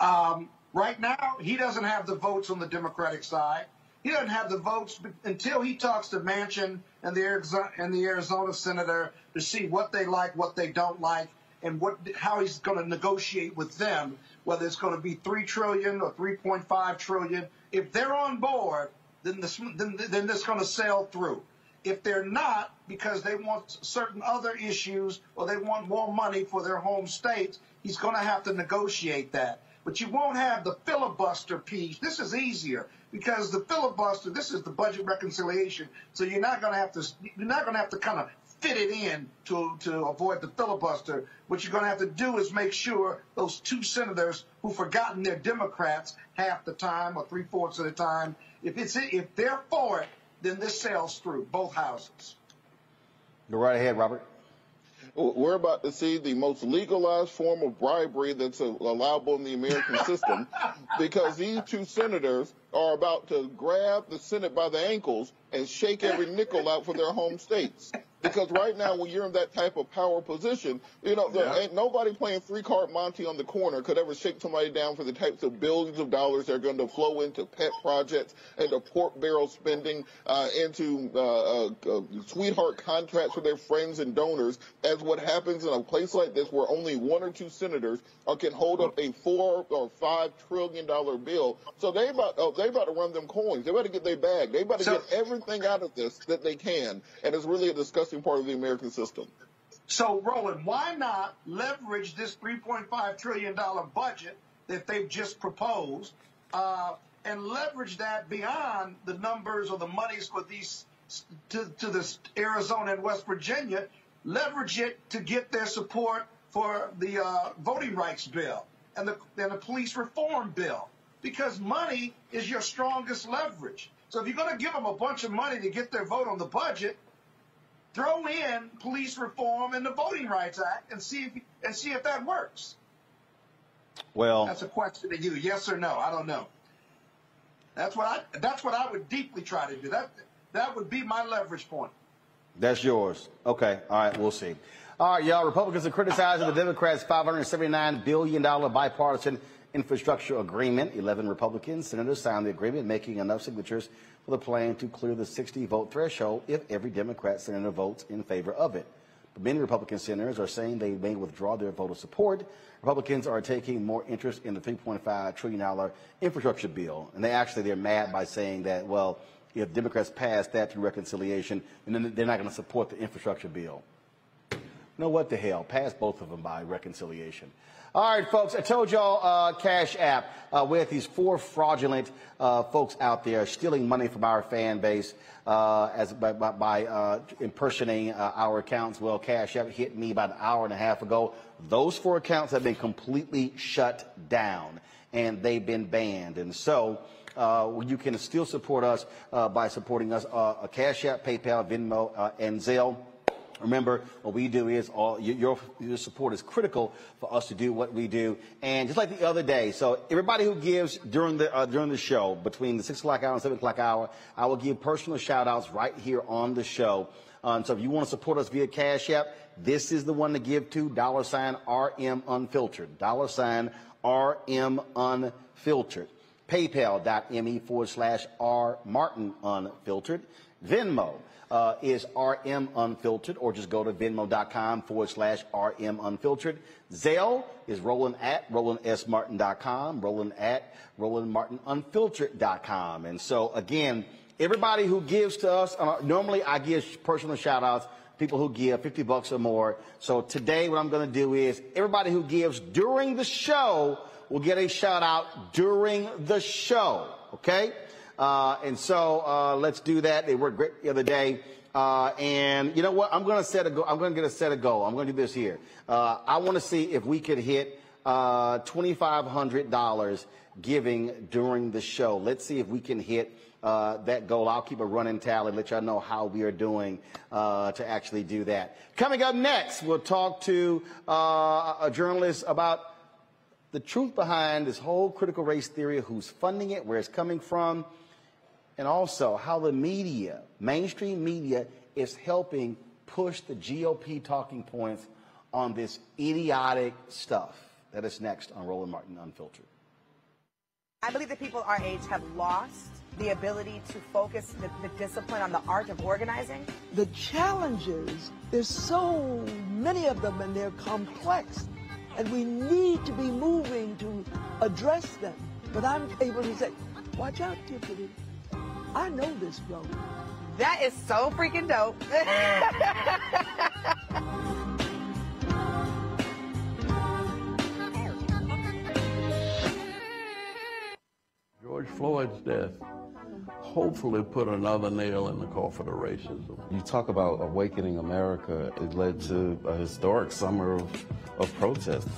Speaker 6: Um, right now, he doesn't have the votes on the Democratic side. He doesn't have the votes until he talks to Manchin and the Arizona, and the Arizona senator to see what they like, what they don't like, and what how he's going to negotiate with them. Whether it's going to be three trillion or 3.5 trillion. If they're on board, then this then, then this going to sail through. If they're not, because they want certain other issues or they want more money for their home states, he's going to have to negotiate that. But you won't have the filibuster piece. This is easier because the filibuster, this is the budget reconciliation. So you're not going to have to, you're not going to have to kind of fit it in to, to avoid the filibuster. What you're going to have to do is make sure those two senators who've forgotten they're Democrats half the time or three fourths of the time, if it's if they're for it, then this sails through both houses.
Speaker 1: Go right ahead, Robert.
Speaker 5: We're about to see the most legalized form of bribery that's allowable in the American system because these two senators are about to grab the Senate by the ankles and shake every nickel out for their home states. Because right now, when you're in that type of power position, you know, there
Speaker 9: Yeah.
Speaker 5: ain't nobody playing three card Monty on the corner could ever shake somebody down for the types of billions of dollars that are going to flow into pet projects, into pork barrel spending, uh, into uh, uh, uh, sweetheart contracts for their friends and donors, as what happens in a place like this where only one or two senators uh, can hold up a four or five trillion dollar bill. So they about oh, they about to run them coins. They about to get their bag. They about to
Speaker 6: So-
Speaker 5: get everything out of this that they can, and it's really a disgusting part of the American system.
Speaker 6: So, Roland, why not leverage this $3.5 trillion budget that they've just proposed uh, and leverage that beyond the numbers or the monies for these to, to this Arizona and West Virginia, leverage it to get their support for the uh, voting rights bill and the, and the police reform bill because money is your strongest leverage. So if you're going to give them a bunch of money to get their vote on the budget, throw in police reform and the Voting Rights Act and see if and see if that works.
Speaker 1: Well,
Speaker 6: That's a question to you, yes or no. I don't know. That's what I that's what I would deeply try to do. That that would be my leverage point.
Speaker 1: That's yours. Okay. All right. We'll see. All right, y'all. Republicans are criticizing the Democrats' $579 billion bipartisan infrastructure agreement. 11 Republican senators signed the agreement, making enough signatures for the plan to clear the 60 vote threshold if every Democrat senator votes in favor of it. But many Republican senators are saying they may withdraw their vote of support. Republicans are taking more interest in the $3.5 trillion infrastructure bill. And they actually, they're mad by saying that, well, if Democrats pass that through reconciliation, then they're not going to support the infrastructure bill. Know what the hell? Pass both of them by reconciliation. All right, folks, I told y'all uh, Cash App. Uh, have these four fraudulent uh, folks out there stealing money from our fan base uh, as by, by, by uh, impersonating uh, our accounts. Well, Cash App hit me about an hour and a half ago. Those four accounts have been completely shut down and they've been banned. And so uh, you can still support us by supporting us uh, Cash App, PayPal, Venmo, and Zelle. Remember, what we do is all your, your support is critical for us to do what we do. And just like the other day, so everybody who gives during the uh, during the show between the six o'clock hour and seven o'clock hour, I will give personal shout outs right here on the show. Um, so if you want to support us via Cash App, this is the one to give to dollar sign RM Unfiltered. Dollar sign RM Unfiltered. PayPal.me forward slash R Martin Unfiltered. Venmo uh, is RM Unfiltered, or just go to venmo.com forward slash RM Unfiltered. Zelle is Roland at RolandSMartin.com, Roland at RolandMartinUnfiltered.com. And so, again, everybody who gives to us, uh, normally I give personal shout outs, people who give 50 bucks or more. So today, what I'm going to do is everybody who gives during the show will get a shout out during the show. Okay? Uh, and so uh, let's do that. They worked great the other day. Uh, and you know what? I'm going to set a go. I'm going to get a set a goal. I'm going to do this here. Uh, I want to see if we could hit uh, $2,500 giving during the show. Let's see if we can hit uh, that goal. I'll keep a running tally, and let y'all know how we are doing uh, to actually do that. Coming up next, we'll talk to uh, a journalist about the truth behind this whole critical race theory, who's funding it, where it's coming from, and also how the media, mainstream media, is helping push the GOP talking points on this idiotic stuff. That is next on Roland Martin Unfiltered.
Speaker 9: I believe that people our age have lost the ability to focus the, the, discipline on the art of organizing?
Speaker 10: The challenges, there's so many of them and they're complex. And we need to be moving to address them. But I'm able to say, watch out, Tiffany. I know this road.
Speaker 9: That is so freaking dope.
Speaker 11: George Floyd's death hopefully put another nail in the coffin of racism.
Speaker 12: You talk about awakening America. It led to a historic summer of, of protest.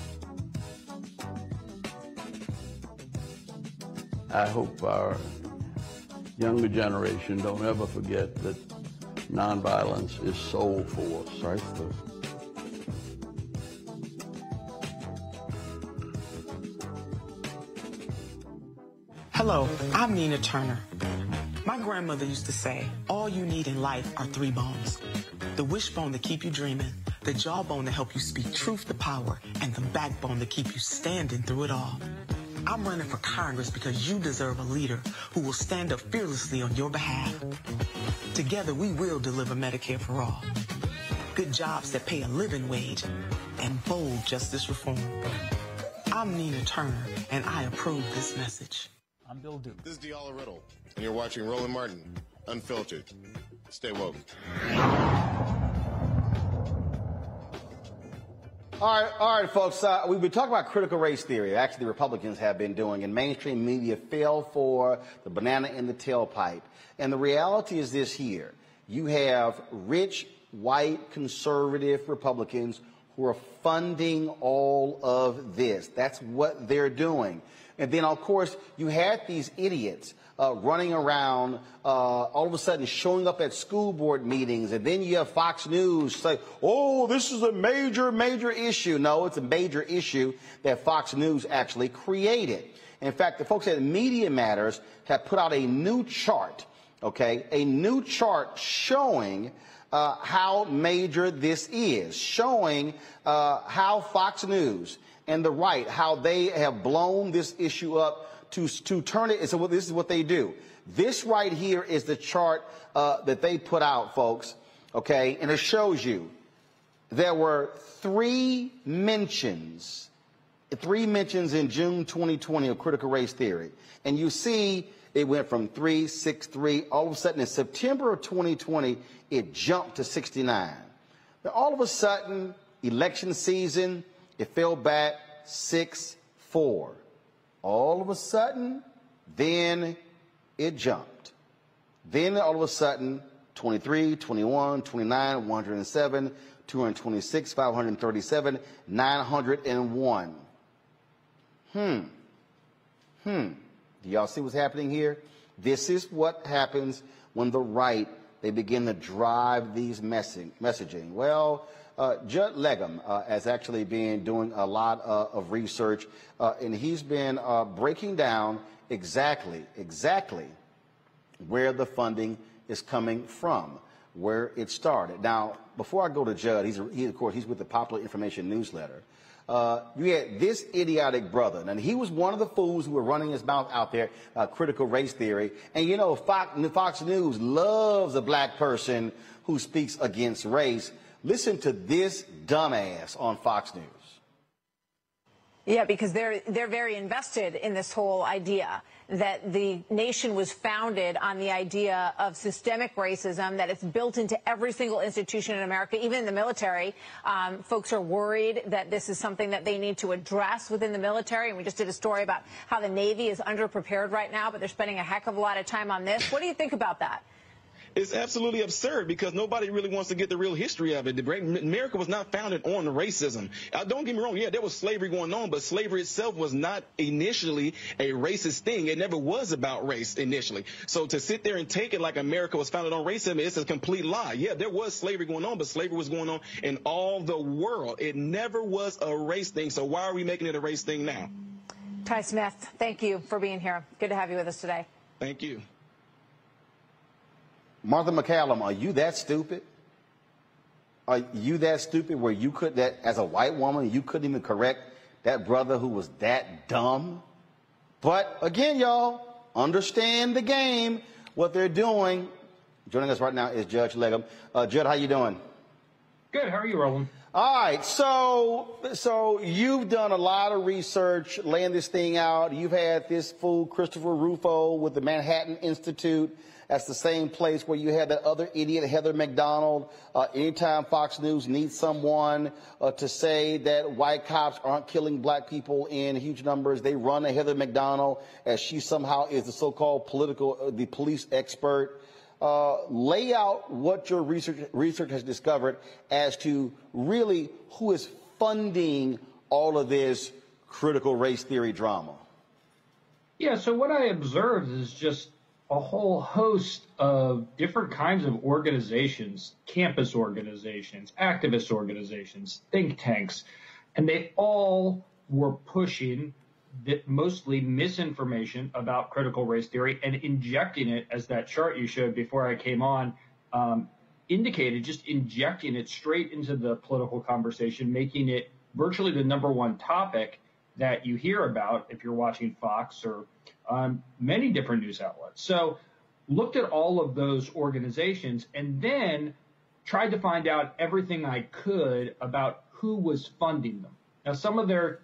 Speaker 11: I hope our younger generation don't ever forget that nonviolence is soul force.
Speaker 12: Chrysler.
Speaker 13: Hello, I'm Nina Turner. My grandmother used to say, all you need in life are three bones. The wishbone to keep you dreaming, the jawbone to help you speak truth to power, and the backbone to keep you standing through it all. I'm running for Congress because you deserve a leader who will stand up fearlessly on your behalf. Together, we will deliver Medicare for all. Good jobs that pay a living wage and bold justice reform. I'm Nina Turner, and I approve this message.
Speaker 14: I'm Bill Duke.
Speaker 15: This is Diala Riddle, and you're watching Roland Martin, Unfiltered. Stay woke.
Speaker 1: All right, all right, folks. Uh, we've been talking about critical race theory. Actually, the Republicans have been doing, and mainstream media fell for the banana in the tailpipe. And the reality is this here. You have rich, white, conservative Republicans who are funding all of this. That's what they're doing. And then, of course, you had these idiots uh, running around, uh, all of a sudden showing up at school board meetings, and then you have Fox News say, "Oh, this is a major, major issue." No, it's a major issue that Fox News actually created. In fact, the folks at Media Matters have put out a new chart. Okay, a new chart showing. Uh, how major this is, showing uh, how Fox News and the right, how they have blown this issue up to, to turn it. So this is what they do. This right here is the chart uh, that they put out, folks. Okay, and it shows you there were three mentions, three mentions in June 2020 of critical race theory, and you see it went from three, six, three. All of a sudden, in September of 2020, it jumped to 69. Now, all of a sudden, election season, it fell back 6 4. All of a sudden, then it jumped. Then all of a sudden, 23, 21, 29, 107, 226, 537, 901. Hmm. Hmm. Do y'all see what's happening here? This is what happens when the right they begin to drive these messaging. Well, uh, Judd Legum uh, has actually been doing a lot uh, of research, uh, and he's been uh, breaking down exactly, exactly where the funding is coming from, where it started. Now, before I go to Judd, he's, he, of course, he's with the Popular Information Newsletter. Uh, you had this idiotic brother, and he was one of the fools who were running his mouth out there, critical race theory. And you know, Fox, Fox News loves a black person who speaks against race. Listen to this dumbass on Fox News.
Speaker 14: Yeah, because they're they're very invested in this whole idea that the nation was founded on the idea of systemic racism, that it's built into every single institution in America, even in the military. Um, folks are worried that this is something that they need to address within the military. And we just did a story about how the Navy is underprepared right now, but they're spending a heck of a lot of time on this. What do you think about that?
Speaker 16: It's absolutely absurd because nobody really wants to get the real history of it. America was not founded on racism. Uh, don't get me wrong. Yeah, there was slavery going on, but slavery itself was not initially a racist thing. It never was about race initially. So to sit there and take it like America was founded on racism, it's a complete lie. Yeah, there was slavery going on, but slavery was going on in all the world. It never was a race thing. So why are we making it a race thing now?
Speaker 14: Ty Smith, thank you for being here. Good to have you with us today.
Speaker 16: Thank you.
Speaker 1: Martha MacCallum, are you that stupid? Are you that stupid where you could that as a white woman you couldn't even correct that brother who was that dumb? But again, y'all, understand the game, what they're doing. Joining us right now is Judd Legum. Uh, Judd, how you doing?
Speaker 17: Good. How are you, Roland?
Speaker 1: All right, so so you've done a lot of research, laying this thing out. You've had this fool Christopher Rufo with the Manhattan Institute. That's the same place where you had that other idiot, Heather Mac Donald. Uh, anytime Fox News needs someone uh, to say that white cops aren't killing black people in huge numbers, they run to Heather Mac Donald as she somehow is the so-called political, uh, the police expert. Uh, lay out what your research, research has discovered as to really who is funding all of this critical race theory drama.
Speaker 17: Yeah, so what I observed is just a whole host of different kinds of organizations, campus organizations, activist organizations, think tanks, and they all were pushing mostly misinformation about critical race theory and injecting it, as that chart you showed before I came on um, indicated, just injecting it straight into the political conversation, making it virtually the number one topic that you hear about if you're watching Fox or um, many different news outlets. So looked at all of those organizations and then tried to find out everything I could about who was funding them. Now, some of their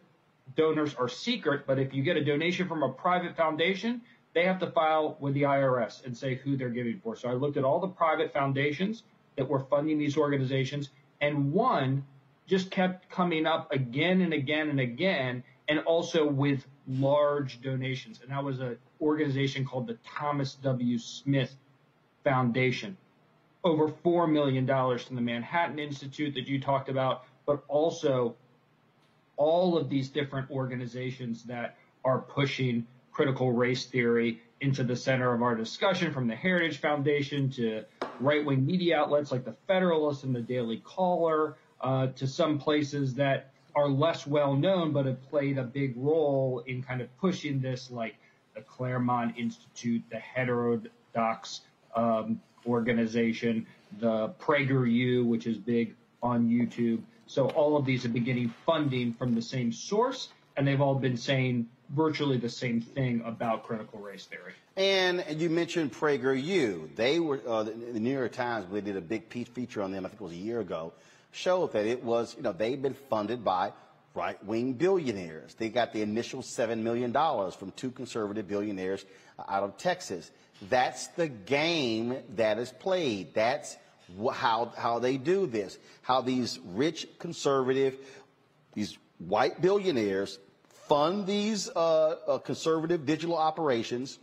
Speaker 17: donors are secret, but if you get a donation from a private foundation, they have to file with the IRS and say who they're giving for. So I looked at all the private foundations that were funding these organizations, and one just kept coming up again and again and again, and also with large donations. And that was an organization called the Thomas W. Smith Foundation. Over $4 million from the Manhattan Institute that you talked about, but also all of these different organizations that are pushing critical race theory into the center of our discussion from the Heritage Foundation to right wing media outlets like the Federalist and the Daily Caller uh, to some places that are less well known but have played a big role in kind of pushing this, like the Claremont Institute, the Heterodox um, organization, the PragerU, which is big on YouTube. So all of these have been getting funding from the same source, and they've all been saying virtually the same thing about critical race theory.
Speaker 1: And you mentioned PragerU. They were uh, the New York Times. They did a big piece feature on them. I think it was a year ago. Showed that it was, you know, they've been funded by right-wing billionaires. They got the initial $7 million from two conservative billionaires out of Texas. That's the game that is played. That's how, how they do this, how these rich conservative, these white billionaires fund these uh, uh, conservative digital operations,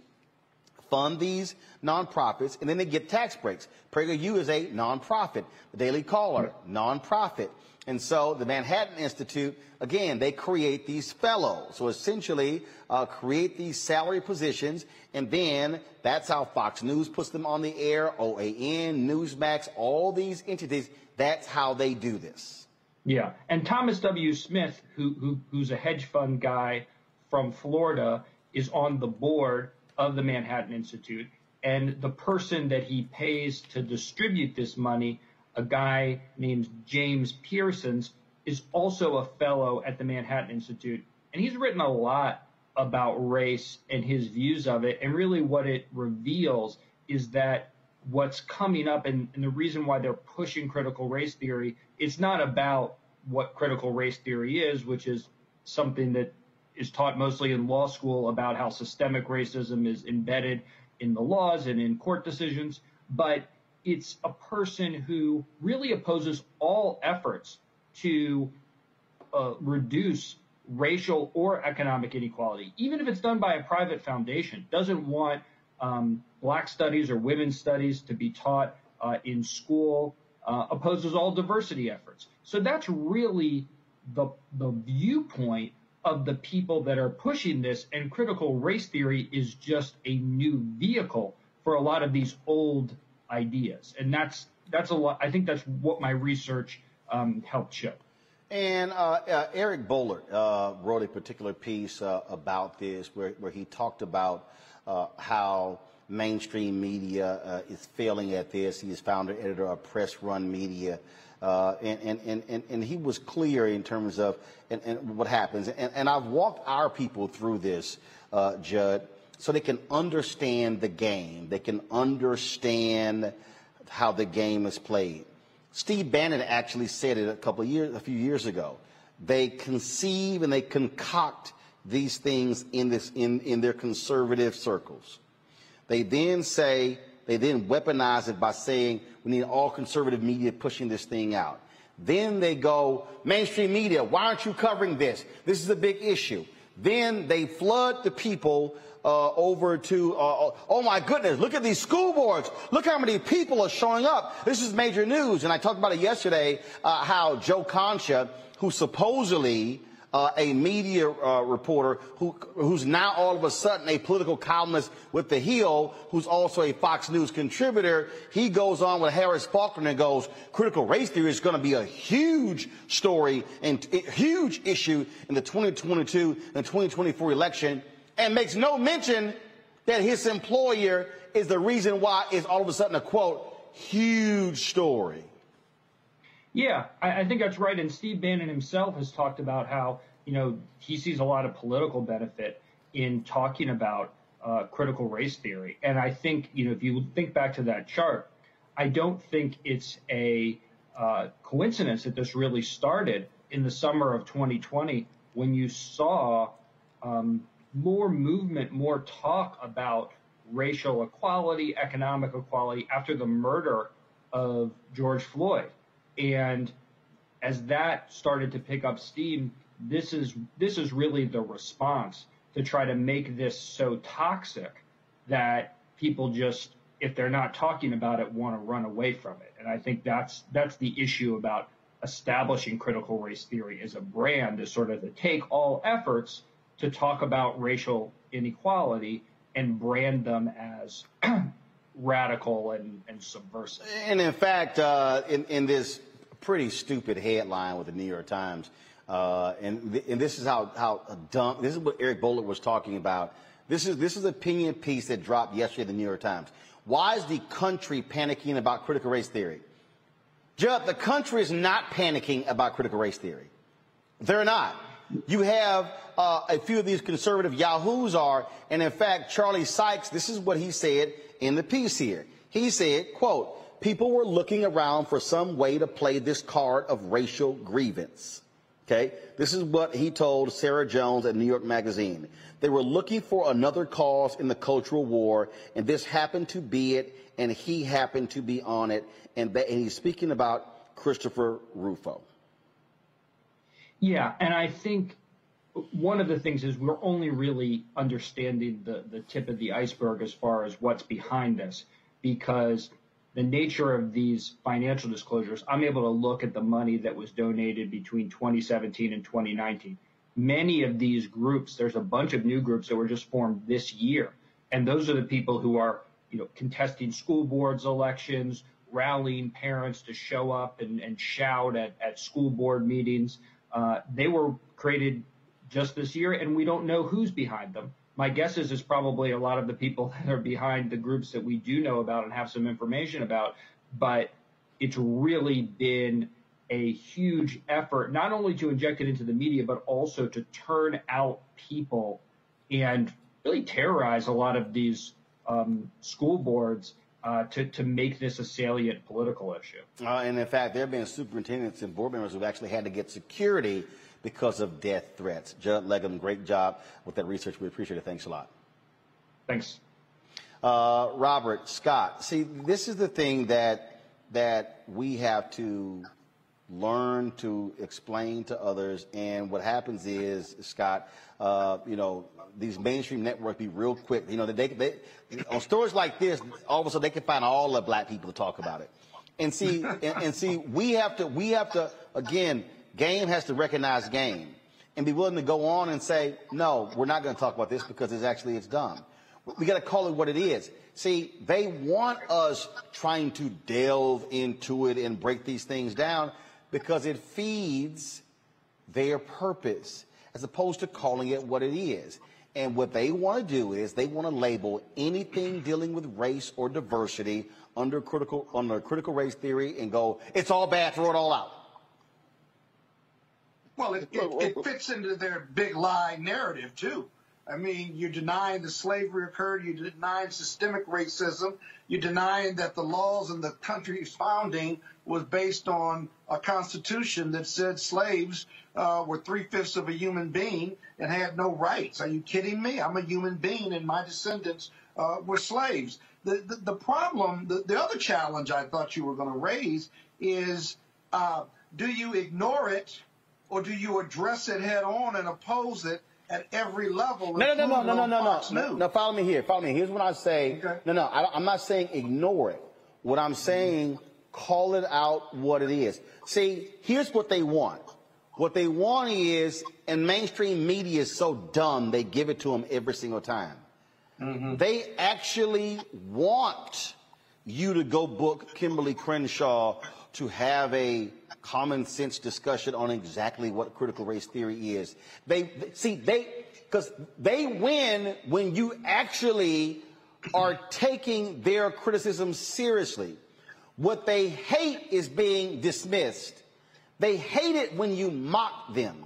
Speaker 1: fund these nonprofits, and then they get tax breaks. PragerU is a nonprofit. The Daily Caller, nonprofit. And so the Manhattan Institute, again, they create these fellows. So essentially, uh, create these salary positions, and then that's how Fox News puts them on the air, OAN, Newsmax, all these entities. That's how they do this.
Speaker 17: Yeah, and Thomas W. Smith, who, who who's a hedge fund guy from Florida, is on the board of the Manhattan Institute, and the person that he pays to distribute this money, a guy named James Pearsons, is also a fellow at the Manhattan Institute, and he's written a lot about race and his views of it, and really what it reveals is that what's coming up and, and the reason why they're pushing critical race theory it's not about what critical race theory is which is something that is taught mostly in law school about how systemic racism is embedded in the laws and in court decisions but it's a person who really opposes all efforts to uh, reduce racial or economic inequality, even if it's done by a private foundation, doesn't want um, black studies or women's studies to be taught uh, in school, uh, opposes all diversity efforts. So that's really the, the viewpoint of the people that are pushing this, and critical race theory is just a new vehicle for a lot of these old ideas. And that's that's a lot. I think that's what my research um, helped show.
Speaker 1: And uh, uh, Eric Boehlert uh, wrote a particular piece uh, about this where, where he talked about uh, how mainstream media uh, is failing at this. He is founder editor of Press Run Media. Uh, and, and, and, and he was clear in terms of and, and what happens. And, and I've walked our people through this, uh, Judd, so they can understand the game. They can understand how the game is played. Steve Bannon actually said it a couple years, a few years ago. They conceive and they concoct these things in this in, in their conservative circles. They then say they then weaponize it by saying we need all conservative media pushing this thing out. Then they go, mainstream media, why aren't you covering this? This is a big issue. Then they flood the people uh, over to, uh, oh my goodness, look at these school boards. Look how many people are showing up. This is major news. And I talked about it yesterday, uh, how Joe Concha, who supposedly uh, a media uh, reporter who, who's now all of a sudden a political columnist with The Hill, who's also a Fox News contributor. He goes on with Harris Faulkner and goes, critical race theory is going to be a huge story and huge issue in the 2022 and 2024 election and makes no mention that his employer is the reason why it's all of a sudden a quote, huge story.
Speaker 17: Yeah, I, I think that's right. And Steve Bannon himself has talked about how, you know, he sees a lot of political benefit in talking about uh, critical race theory. And I think, you know, if you think back to that chart, I don't think it's a uh, coincidence that this really started in the summer of 2020 when you saw um, more movement, more talk about racial equality, economic equality after the murder of George Floyd. And as that started to pick up steam, this is this is really the response to try to make this so toxic that people just if they're not talking about it want to run away from it. And I think that's that's the issue about establishing critical race theory as a brand is sort of to take all efforts to talk about racial inequality and brand them as radical and, and, subversive.
Speaker 1: And in fact, uh, in, in, this pretty stupid headline with the New York Times, uh, and, th- and this is how, how dumb, this is what Eric Boehlert was talking about. This is, this is an opinion piece that dropped yesterday in the New York Times. Why is the country panicking about critical race theory? Judd, the country is not panicking about critical race theory. They're not. You have uh, a few of these conservative yahoos are, and in fact, Charlie Sykes, this is what he said in the piece here. He said, quote, people were looking around for some way to play this card of racial grievance. Okay, this is what he told Sarah Jones at New York Magazine. They were looking for another cause in the cultural war, and this happened to be it, and he happened to be on it. And, that, and he's speaking about Christopher Rufo.
Speaker 17: Yeah, and I think one of the things is we're only really understanding the, the tip of the iceberg as far as what's behind this because the nature of these financial disclosures, I'm able to look at the money that was donated between 2017 and 2019. Many of these groups, there's a bunch of new groups that were just formed this year. And those are the people who are, you know, contesting school boards elections, rallying parents to show up and, and shout at, at school board meetings. Uh, they were created just this year, and we don't know who's behind them. My guess is it's probably a lot of the people that are behind the groups that we do know about and have some information about, but it's really been a huge effort, not only to inject it into the media, but also to turn out people and really terrorize a lot of these um, school boards uh, to, to make this a salient political issue.
Speaker 1: Uh, and in fact, there have been superintendents and board members who've actually had to get security because of death threats. Judd Legum, great job with that research. We appreciate it. Thanks a lot.
Speaker 17: Thanks.
Speaker 1: Uh, Robert, Scott, see, this is the thing that, that we have to learn to explain to others. And what happens is, Scott, uh, you know, these mainstream networks be real quick. You know, they, they, on stories like this, all of a sudden they can find all the black people to talk about it. And see, and, and see, we have to, we have to, again, game has to recognize game and be willing to go on and say, no, we're not going to talk about this because it's actually, it's dumb. We got to call it what it is. See, they want us trying to delve into it and break these things down because it feeds their purpose as opposed to calling it what it is. And what they want to do is they want to label anything dealing with race or diversity under critical under critical race theory and go, it's all bad, throw it all out.
Speaker 6: Well, it, it, it fits into their big lie narrative too. I mean, you're denying that slavery occurred. You're denying systemic racism. You're denying that the laws in the country's founding was based on a constitution that said slaves uh, were three fifths of a human being and had no rights. Are you kidding me? I'm a human being, and my descendants uh, were slaves. The the, the problem, the, the other challenge I thought you were going to raise is, uh, do you ignore it, or do you address it head on and oppose it? at every level.
Speaker 1: No, no, no, no, no, no, no,
Speaker 6: no.
Speaker 1: No, follow me here. Follow me. Here's what I say.
Speaker 6: Okay.
Speaker 1: No, no, I, I'm not saying ignore it. What I'm saying, call it out what it is. See, here's what they want. What they want is, and mainstream media is so dumb, they give it to them every single time.
Speaker 6: Mm-hmm.
Speaker 1: They actually want you to go book Kimberlé Crenshaw to have a common sense discussion on exactly what critical race theory is. They, they see they because they win when you actually are taking their criticism seriously. What they hate is being dismissed. They hate it when you mock them.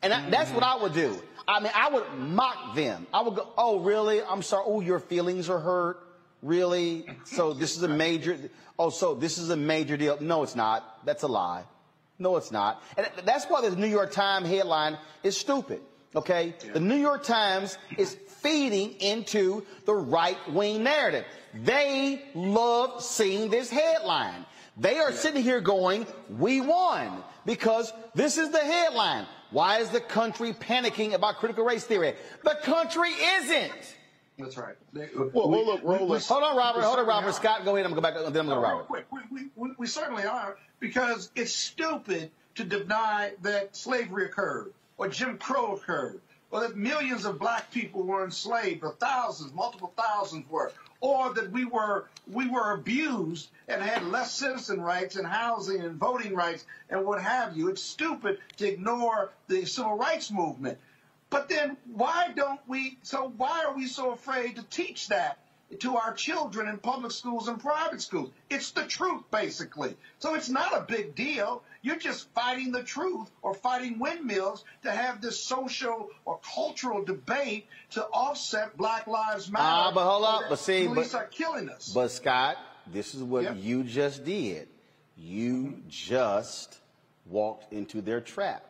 Speaker 1: And that, that's what I would do. I mean, I would mock them. I would go, oh, really? I'm sorry. Oh, your feelings are hurt. Really? So this is a major, oh, so this is a major deal. No, it's not. That's a lie. No, it's not. And that's why the New York Times headline is stupid. Okay? The New York Times is feeding into the right wing narrative. They love seeing this headline. They are sitting here going, we won because this is the headline. Why is the country panicking about critical race theory? The country isn't.
Speaker 6: That's right. They-
Speaker 5: Well, hold up, roll
Speaker 6: we-
Speaker 5: up.
Speaker 1: Hold on, Robert. Hold on, Robert.
Speaker 6: are.
Speaker 1: Scott, go ahead. I'm going to go back. Then I'm going to
Speaker 6: real
Speaker 1: Robert.
Speaker 6: quick, we, we, we, we certainly are because it's stupid to deny that slavery occurred or Jim Crow occurred or that millions of black people were enslaved or thousands, multiple thousands were, or that we were we were abused and had less citizen rights and housing and voting rights and what have you. It's stupid to ignore the civil rights movement. But then why don't we, so why are we so afraid to teach that to our children in public schools and private schools? It's the truth, basically. So it's not a big deal. You're just fighting the truth or fighting windmills to have this social or cultural debate to offset Black Lives Matter.
Speaker 1: Ah, but hold up. But see,
Speaker 6: police
Speaker 1: but-
Speaker 6: are killing us.
Speaker 1: But Scott, this is what
Speaker 6: Yeah.
Speaker 1: you just did. You just walked into their trap.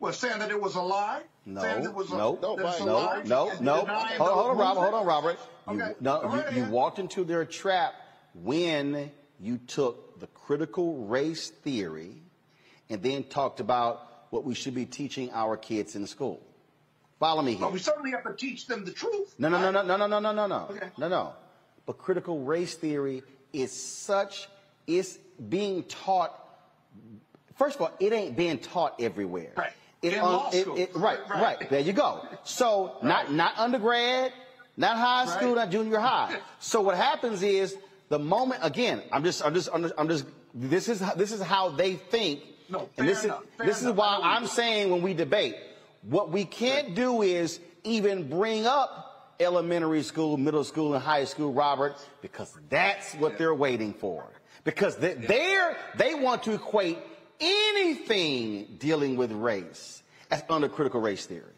Speaker 6: Was saying that it was a lie?
Speaker 1: No,
Speaker 6: Saying it was a,
Speaker 1: no,
Speaker 6: a
Speaker 1: no, no, no. Hold, hold on, Robert. Hold on, Robert. You,
Speaker 6: Okay.
Speaker 1: no, you, you walked into their trap when you took the critical race theory and then talked about what we should be teaching our kids in school. Follow me oh, here.
Speaker 6: But we certainly have to teach them the truth.
Speaker 1: No, no, no, no, no, no, no, no, no, no,
Speaker 6: Okay.
Speaker 1: no, no. But critical race theory is such, it's being taught. First of all, it ain't being taught everywhere.
Speaker 6: Right.
Speaker 1: It,
Speaker 6: In law
Speaker 1: it- it- right,
Speaker 6: Right.
Speaker 1: right, There you go. So not not undergrad, not high school,
Speaker 6: Right.
Speaker 1: not junior high. So what happens is the moment again. I'm just, I'm just, I'm just, I'm just this is how- this is how they think.
Speaker 6: No,
Speaker 1: and this
Speaker 6: enough,
Speaker 1: is this is why
Speaker 6: I know what
Speaker 1: I'm saying when we debate, what we can't do is even bring up elementary school, middle school, and high school, Robert, because that's what they're waiting for. Because they, they're, they want to equate anything dealing with race as under critical race theory.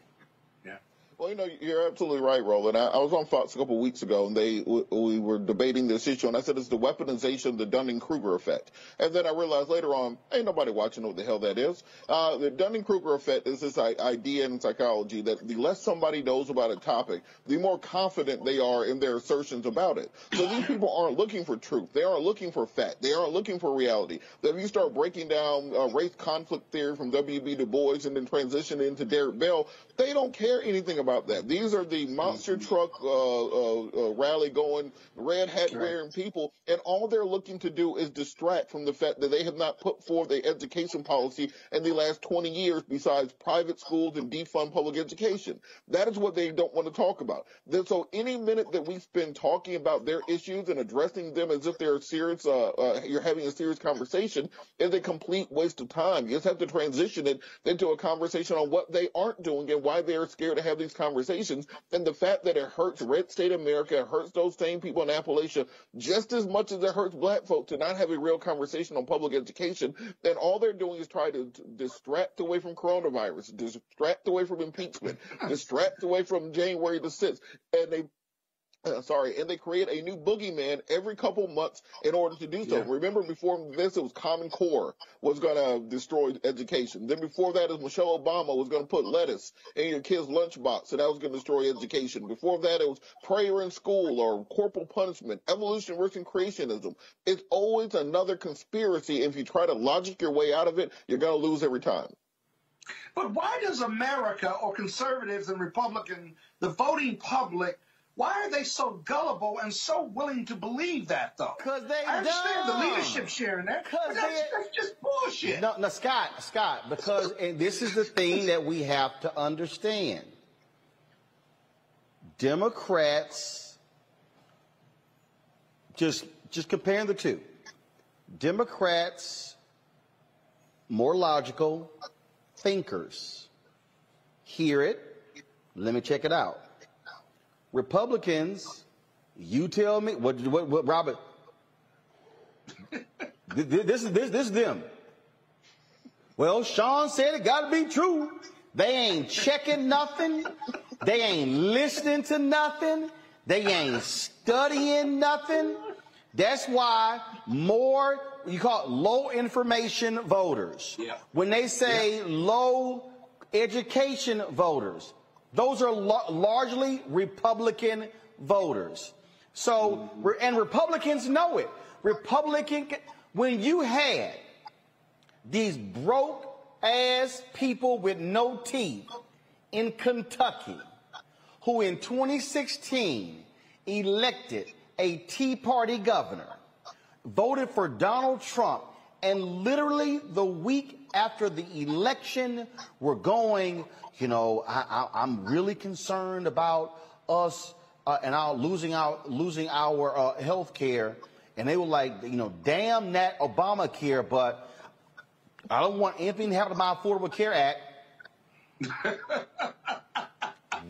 Speaker 5: Well, you know, you're absolutely right, Roland. I, I was on Fox a couple of weeks ago, and they w- we were debating this issue, and I said it's the weaponization of the Dunning-Kruger effect. And then I realized later on, ain't nobody watching what the hell that is. Uh, the Dunning-Kruger effect is this i- idea in psychology that the less somebody knows about a topic, the more confident they are in their assertions about it. So these people aren't looking for truth. They aren't looking for fact. They aren't looking for reality. That if you start breaking down uh, race conflict theory from W.B. Du Bois and then transition into Derek Bell, they don't care anything about that. These are the monster truck uh, uh, uh, rally going, red hat wearing people, and all they're looking to do is distract from the fact that they have not put forth a education policy in the last 20 years besides private schools and defund public education. That is what they don't want to talk about. Then, so any minute that we spend talking about their issues and addressing them as if they're serious, uh, uh, you're having a serious conversation, is a complete waste of time. You just have to transition it into a conversation on what they aren't doing and why they're scared to have these conversations. And the fact that it hurts red state America, it hurts those same people in Appalachia just as much as it hurts black folk to not have a real conversation on public education. And all they're doing is try to distract away from coronavirus, distract away from impeachment, distract away from January the 6th. And they uh, sorry, and they create a new boogeyman every couple months in order to do so.
Speaker 6: Yeah.
Speaker 5: Remember, before this, it was Common Core was going to destroy education. Then before that, is Michelle Obama was going to put lettuce in your kid's lunchbox, and that was going to destroy education. Before that, it was prayer in school or corporal punishment, evolution versus creationism. It's always another conspiracy. If you try to logic your way out of it, you're going to lose every time.
Speaker 6: But why does America or conservatives and Republican, the voting public, why are they so gullible and so willing to believe that though?
Speaker 1: Because they
Speaker 6: I understand
Speaker 1: dumb.
Speaker 6: the leadership sharing that, Because that's, that's just bullshit.
Speaker 1: No, no, Scott, Scott, because and this is the thing that we have to understand. Democrats, just just comparing the two. Democrats, more logical thinkers, hear it. Let me check it out. Republicans, you tell me what what, what Robert. Th- th- This is this this is them. Well, Sean said it got to be true. They ain't checking nothing. They ain't listening to nothing. They ain't studying nothing. That's why more, you call it low information voters. Yeah. When they say low education voters, those are largely Republican voters. So, and Republicans know it. Republican, when you had these broke ass people with no teeth in Kentucky who in 2016 elected a Tea Party governor, voted for Donald Trump, and literally the week after the election were going, you know, I, I, I'm really concerned about us uh, and our losing our losing our uh, health care. And they were like, you know, damn that Obamacare, but I don't want anything to happen to my Affordable Care Act.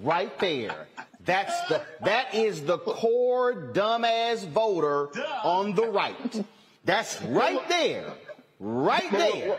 Speaker 1: right there. That's the that is the core dumbass voter on the right. That's right there. Right there.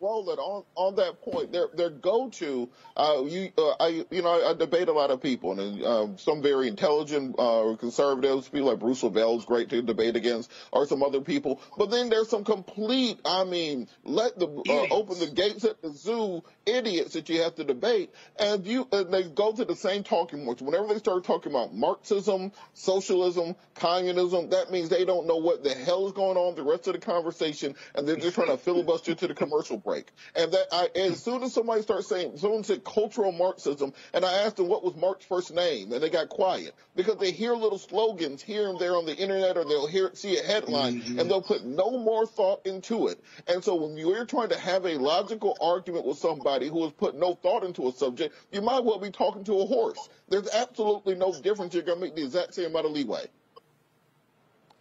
Speaker 5: Roland, on on that point, their their go to, uh, you uh, I you know I, I debate a lot of people, and um, some very intelligent uh, conservatives, people like Bruce is great to debate against, or some other people. But then there's some complete, I mean, let the uh, open the gates at the zoo idiots that you have to debate, and you and they go to the same talking points. Whenever they start talking about Marxism, socialism, communism, that means they don't know what the hell is going on the rest of the conversation, and they're just trying to filibuster to the commercial break. And that I, as hmm. soon as somebody starts saying, someone said cultural Marxism, and I asked them what was Marx's first name, and they got quiet because they hear little slogans here and there on the internet, or they'll hear see a headline, mm-hmm. and they'll put no more thought into it. And so when you're trying to have a logical argument with somebody who has put no thought into a subject, you might well be talking to a horse. There's absolutely no difference. You're going to make the exact same amount of leeway.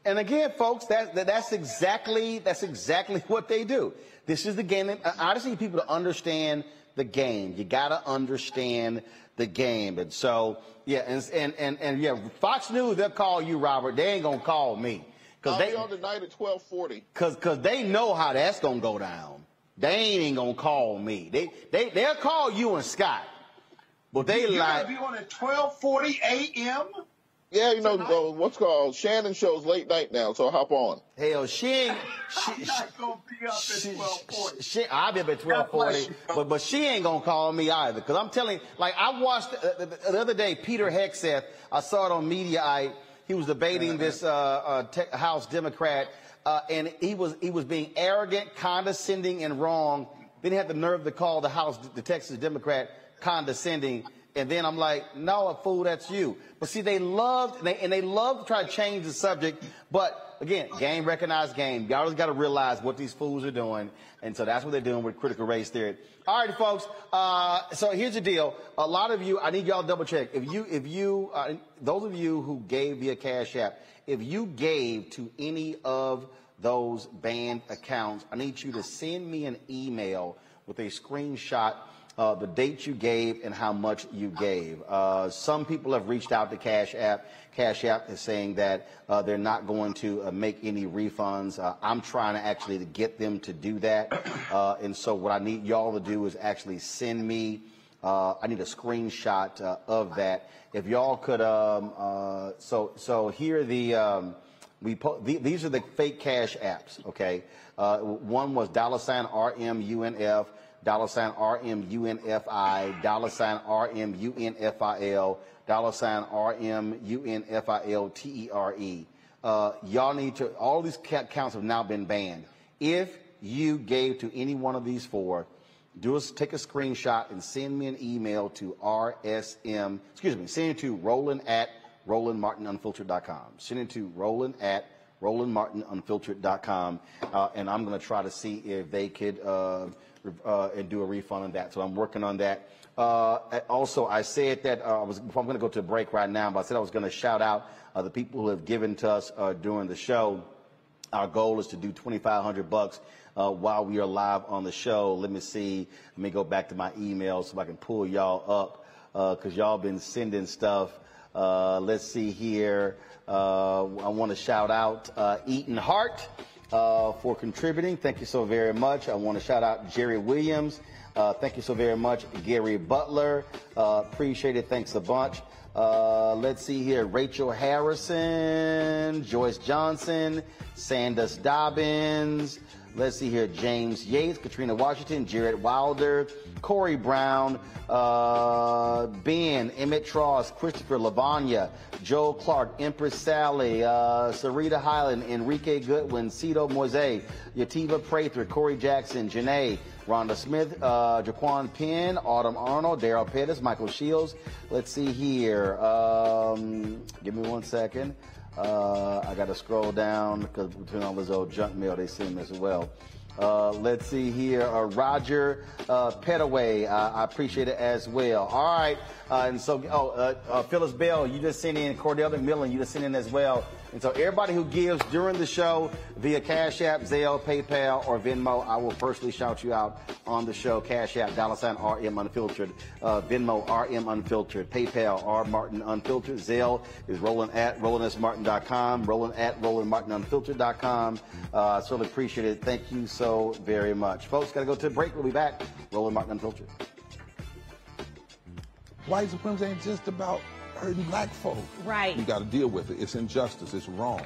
Speaker 1: And again, folks, that, that that's exactly that's exactly what they do. This is the game. That, I just need people to understand the game. You got to understand the game. And so, yeah, and, and and and yeah, Fox News they'll call you, Robert. They ain't gonna call me because
Speaker 5: I'll
Speaker 1: they
Speaker 5: be on tonight at 1240.
Speaker 1: Cause, cause they know how that's gonna go down. They ain't even gonna call me. They, they, they'll call you and Scott. But they
Speaker 6: You're
Speaker 1: like,
Speaker 6: gonna be on at 12:40 a.m.
Speaker 5: Yeah, you know, uh, what's called Shannon shows late night now, so hop on.
Speaker 1: hell, she ain't, she,
Speaker 6: I'm not gonna be up at 12:40.
Speaker 1: she, I'll be up at 1240, but, but she ain't gonna call me either. Cause I'm telling you, like, I watched uh, the, the, the other day, Peter Hegseth, I saw it on Mediaite. He was debating this, uh, uh, te- House Democrat, uh, and he was, he was being arrogant, condescending, and wrong. Then he had the nerve to call the House, the Texas Democrat, condescending. And then I'm like, no, a fool, that's you. But see, they loved, and they, and they love to try to change the subject. But again, game recognized game. Y'all just got to realize what these fools are doing. And so that's what they're doing with critical race theory. All right, folks. Uh, so here's the deal. A lot of you, I need y'all to double check. If you, if you, uh, those of you who gave via Cash App, if you gave to any of those banned accounts, I need you to send me an email with a screenshot uh, the date you gave and how much you gave. Uh, some people have reached out to Cash App. Cash App is saying that uh, they're not going to uh, make any refunds. Uh, I'm trying to actually get them to do that. Uh, and so what I need y'all to do is actually send me. I need a screenshot of that. If y'all could, um, so so here the. Um, we these are the fake cash apps. Okay, uh, one was dollar sign RMUNF, dollar sign RMUNFI, dollar sign RMUNFIL, dollar sign RMUNFILTERE. Uh, y'all need to. All these accounts have now been banned. If you gave to any one of these four, do us take a screenshot and send me an email to RSM. Excuse me, send it to Roland at RolandMartinUnfiltered.com. Send it to Roland at RolandMartinUnfiltered.com, uh, and I'm going to try to see if they could uh, uh, and do a refund on that. So I'm working on that. Uh, also, I said that uh, I was. I'm going to go to a break right now, but I said I was going to shout out uh, the people who have given to us uh, during the show. Our goal is to do 2,500 bucks uh, while we are live on the show. Let me see. Let me go back to my email so I can pull y'all up because y'all been sending stuff. Let's see here. I want to shout out Eaton Hart uh, for contributing. Thank you so very much. I want to shout out Jerry Williams. Uh, thank you so very much, Gary Butler. Uh, appreciate it. Thanks a bunch. Uh, let's see here. Rachel Harrison, Joyce Johnson, Sandus Dobbins. Let's see here. James Yates, Katrina Washington, Jared Wilder, Corey Brown, uh, Ben, Emmett Tross, Christopher Lavanya, Joe Clark, Empress Sally, uh, Sarita Highland, Enrique Goodwin, Cito Moise, Yativa Prather, Corey Jackson, Janae, Rhonda Smith, uh, Jaquan Penn, Autumn Arnold, Daryl Pettis, Michael Shields. Let's see here. Um, give me one second. Uh, I got to scroll down because between all this old junk mail, they send as well. Uh, let's see here. Uh, Roger uh, Petaway, I appreciate it as well. All right. Uh, and so, oh, uh, uh, Phyllis Bell, you just sent in. Cordell McMillan, you just sent in as well. And so everybody who gives during the show via Cash App, Zelle, PayPal, or Venmo, I will personally shout you out on the show. Cash App, dollar sign RM Unfiltered, uh, Venmo, RM Unfiltered, PayPal, R Martin Unfiltered, Zelle is Roland at rolandsmartin.com, Roland at rolandmartinunfiltered.com. Uh, certainly appreciate it. Thank you so very much. Folks, got to go to break. We'll be back. Roland Martin Unfiltered.
Speaker 18: White supremacy ain't just about hurting black folk.
Speaker 19: Right.
Speaker 18: You got to deal with it. It's injustice. It's wrong.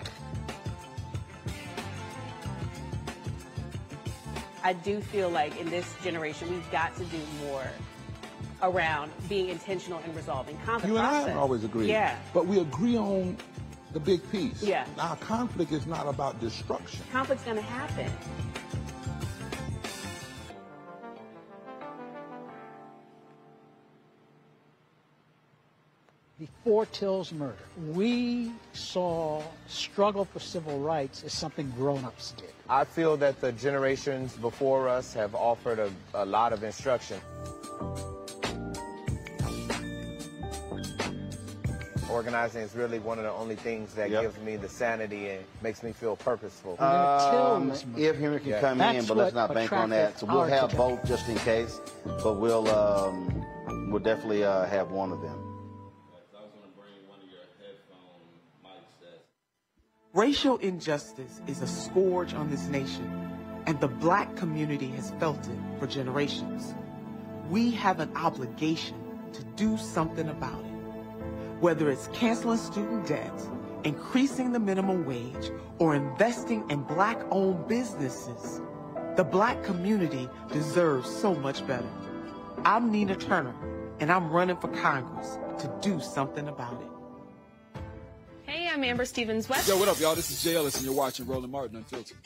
Speaker 19: I do feel like in this generation, we've got to do more around being intentional in resolving conflict.
Speaker 18: You and I have always agreed.
Speaker 19: Yeah.
Speaker 18: But we agree on the big piece.
Speaker 19: Yeah.
Speaker 18: Now, conflict is not about destruction.
Speaker 19: Conflict's going to happen.
Speaker 20: Before Till's murder, we saw struggle for civil rights as something grown-ups did.
Speaker 21: I feel that the generations before us have offered a, a lot of instruction. Organizing is really one of the only things that
Speaker 1: Yep.
Speaker 21: gives me the sanity and makes me feel purposeful.
Speaker 1: Um, if Henry can
Speaker 21: Yeah.
Speaker 1: come in, but let's not bank on that. So we'll have
Speaker 21: attention.
Speaker 1: both just in case, but we'll um, we'll definitely uh, have one of them.
Speaker 13: Racial injustice is a scourge on this nation, and the black community has felt it for generations. We have an obligation to do something about it. Whether it's canceling student debt, increasing the minimum wage, or investing in black-owned businesses, the black community deserves so much better. I'm Nina Turner, and I'm running for Congress to do something about it.
Speaker 22: Hey, I'm Amber Stevens West.
Speaker 23: Yo, what up, y'all? This is Jay Ellis, and you're watching Roland Martin Unfiltered.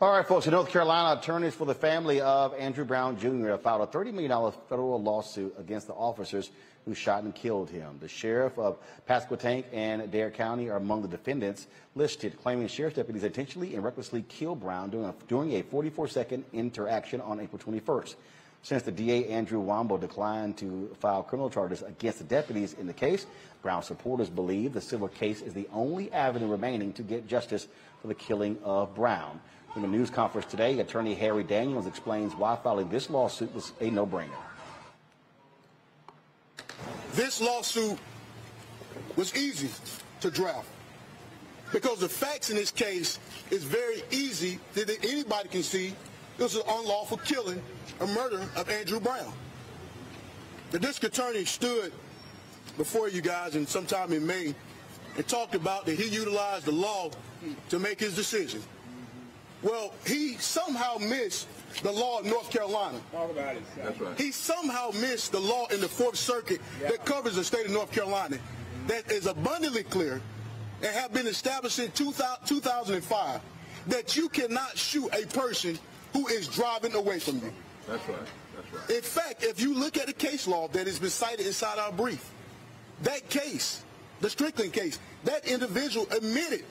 Speaker 1: All right, folks. In North Carolina, attorneys for the family of Andrew Brown Jr. have filed a $30 million federal lawsuit against the officers who shot and killed him. The sheriff of Pasquotank and Dare County are among the defendants listed, claiming sheriff's deputies intentionally and recklessly killed Brown during a, during a 44-second interaction on April 21st. Since the DA Andrew Womble declined to file criminal charges against the deputies in the case, Brown supporters believe the civil case is the only avenue remaining to get justice for the killing of Brown. In a news conference today, attorney Harry Daniels explains why filing this lawsuit was a no-brainer.
Speaker 24: This lawsuit was easy to draft because the facts in this case is very easy that anybody can see this is unlawful killing, a murder of Andrew Brown. The district attorney stood before you guys in sometime in May and talked about that he utilized the law to make his decision. Well, he somehow missed the law of North Carolina.
Speaker 23: Talk about it. That's right.
Speaker 24: He somehow missed the law in the Fourth Circuit that covers the state of North Carolina that is abundantly clear and have been established in 2000 2005 that you cannot shoot a person who is driving away from you.
Speaker 23: That's right. That's right.
Speaker 24: In fact, if you look at the case law that has been cited inside our brief, that case, the Strickland case, that individual admitted,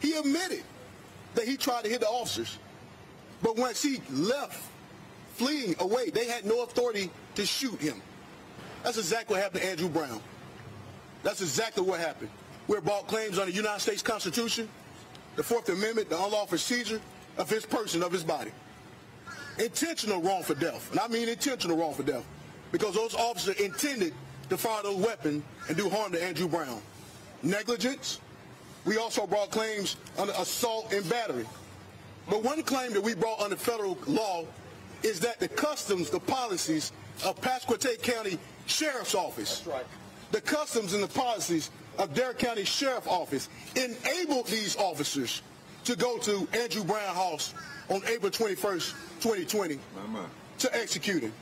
Speaker 24: he admitted that he tried to hit the officers. But once he left, fleeing away, they had no authority to shoot him. That's exactly what happened to Andrew Brown. That's exactly what happened. We're brought claims on the United States Constitution, the Fourth Amendment, the unlawful seizure of his person, of his body. Intentional wrongful death. And I mean intentional wrongful death. Because those officers intended to fire those weapons and do harm to Andrew Brown. Negligence. We also brought claims under assault and battery. But one claim that we brought under federal law is that the customs, the policies of Pasquotank County Sheriff's Office, That's right. the customs and the policies of Dare County Sheriff's Office enabled these officers to go to Andrew Brown House on April 21st, 2020 to execute him.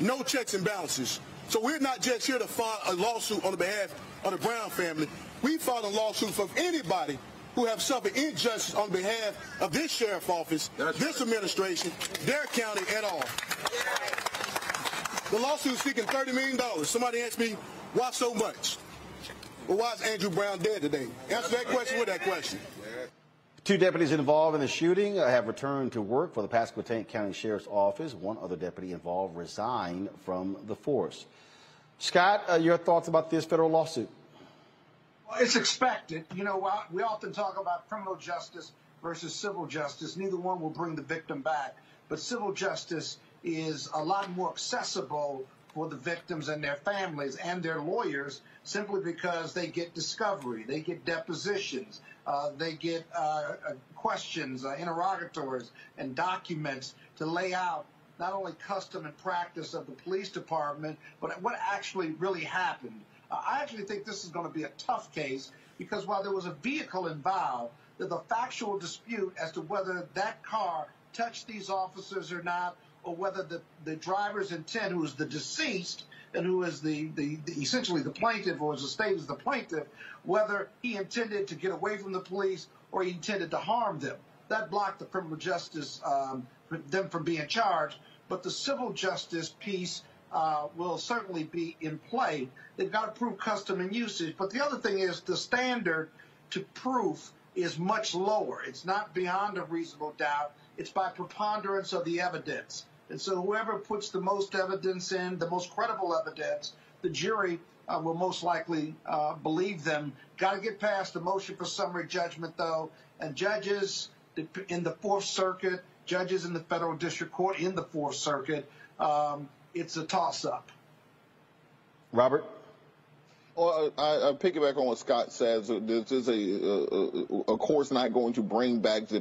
Speaker 24: No checks and balances. So we're not just here to file a lawsuit on the behalf of the Brown family. We file a lawsuit for anybody who have suffered injustice on behalf of this sheriff office, this administration, their county at all. The lawsuit is seeking $30 million. Somebody asked me, why so much? Well, why is Andrew Brown dead today? Answer that question with that question.
Speaker 1: Two deputies involved in the shooting uh, have returned to work for the Pasquotank County Sheriff's Office. One other deputy involved resigned from the force. Scott, uh, your thoughts about this federal lawsuit?
Speaker 6: Well, it's expected. You know, we often talk about criminal justice versus civil justice. Neither one will bring the victim back. But civil justice is a lot more accessible for the victims and their families and their lawyers simply because they get discovery, they get depositions, they get uh, uh questions, uh, interrogatories, and documents to lay out not only custom and practice of the police department, but what actually really happened. Uh, I actually think this is going to be a tough case because while there was a vehicle involved, there's a factual dispute as to whether that car touched these officers or not, or whether the, the driver's intent, who was the deceased and who is the, the, the essentially the plaintiff or is the state as the plaintiff, whether he intended to get away from the police or he intended to harm them. That blocked the criminal justice, um, them from being charged. But the civil justice piece uh, will certainly be in play. They've got to prove custom and usage. But the other thing is the standard to proof is much lower. It's not beyond a reasonable doubt. It's by preponderance of the evidence. And so whoever puts the most evidence in, the most credible evidence, the jury uh, will most likely uh, believe them. Got to get past the motion for summary judgment, though. And judges in the Fourth Circuit, judges in the federal district court in the Fourth Circuit, um, it's a toss up.
Speaker 1: Robert?
Speaker 5: Well, I, I piggyback on what Scott says. This is a, a, a course not going to bring back the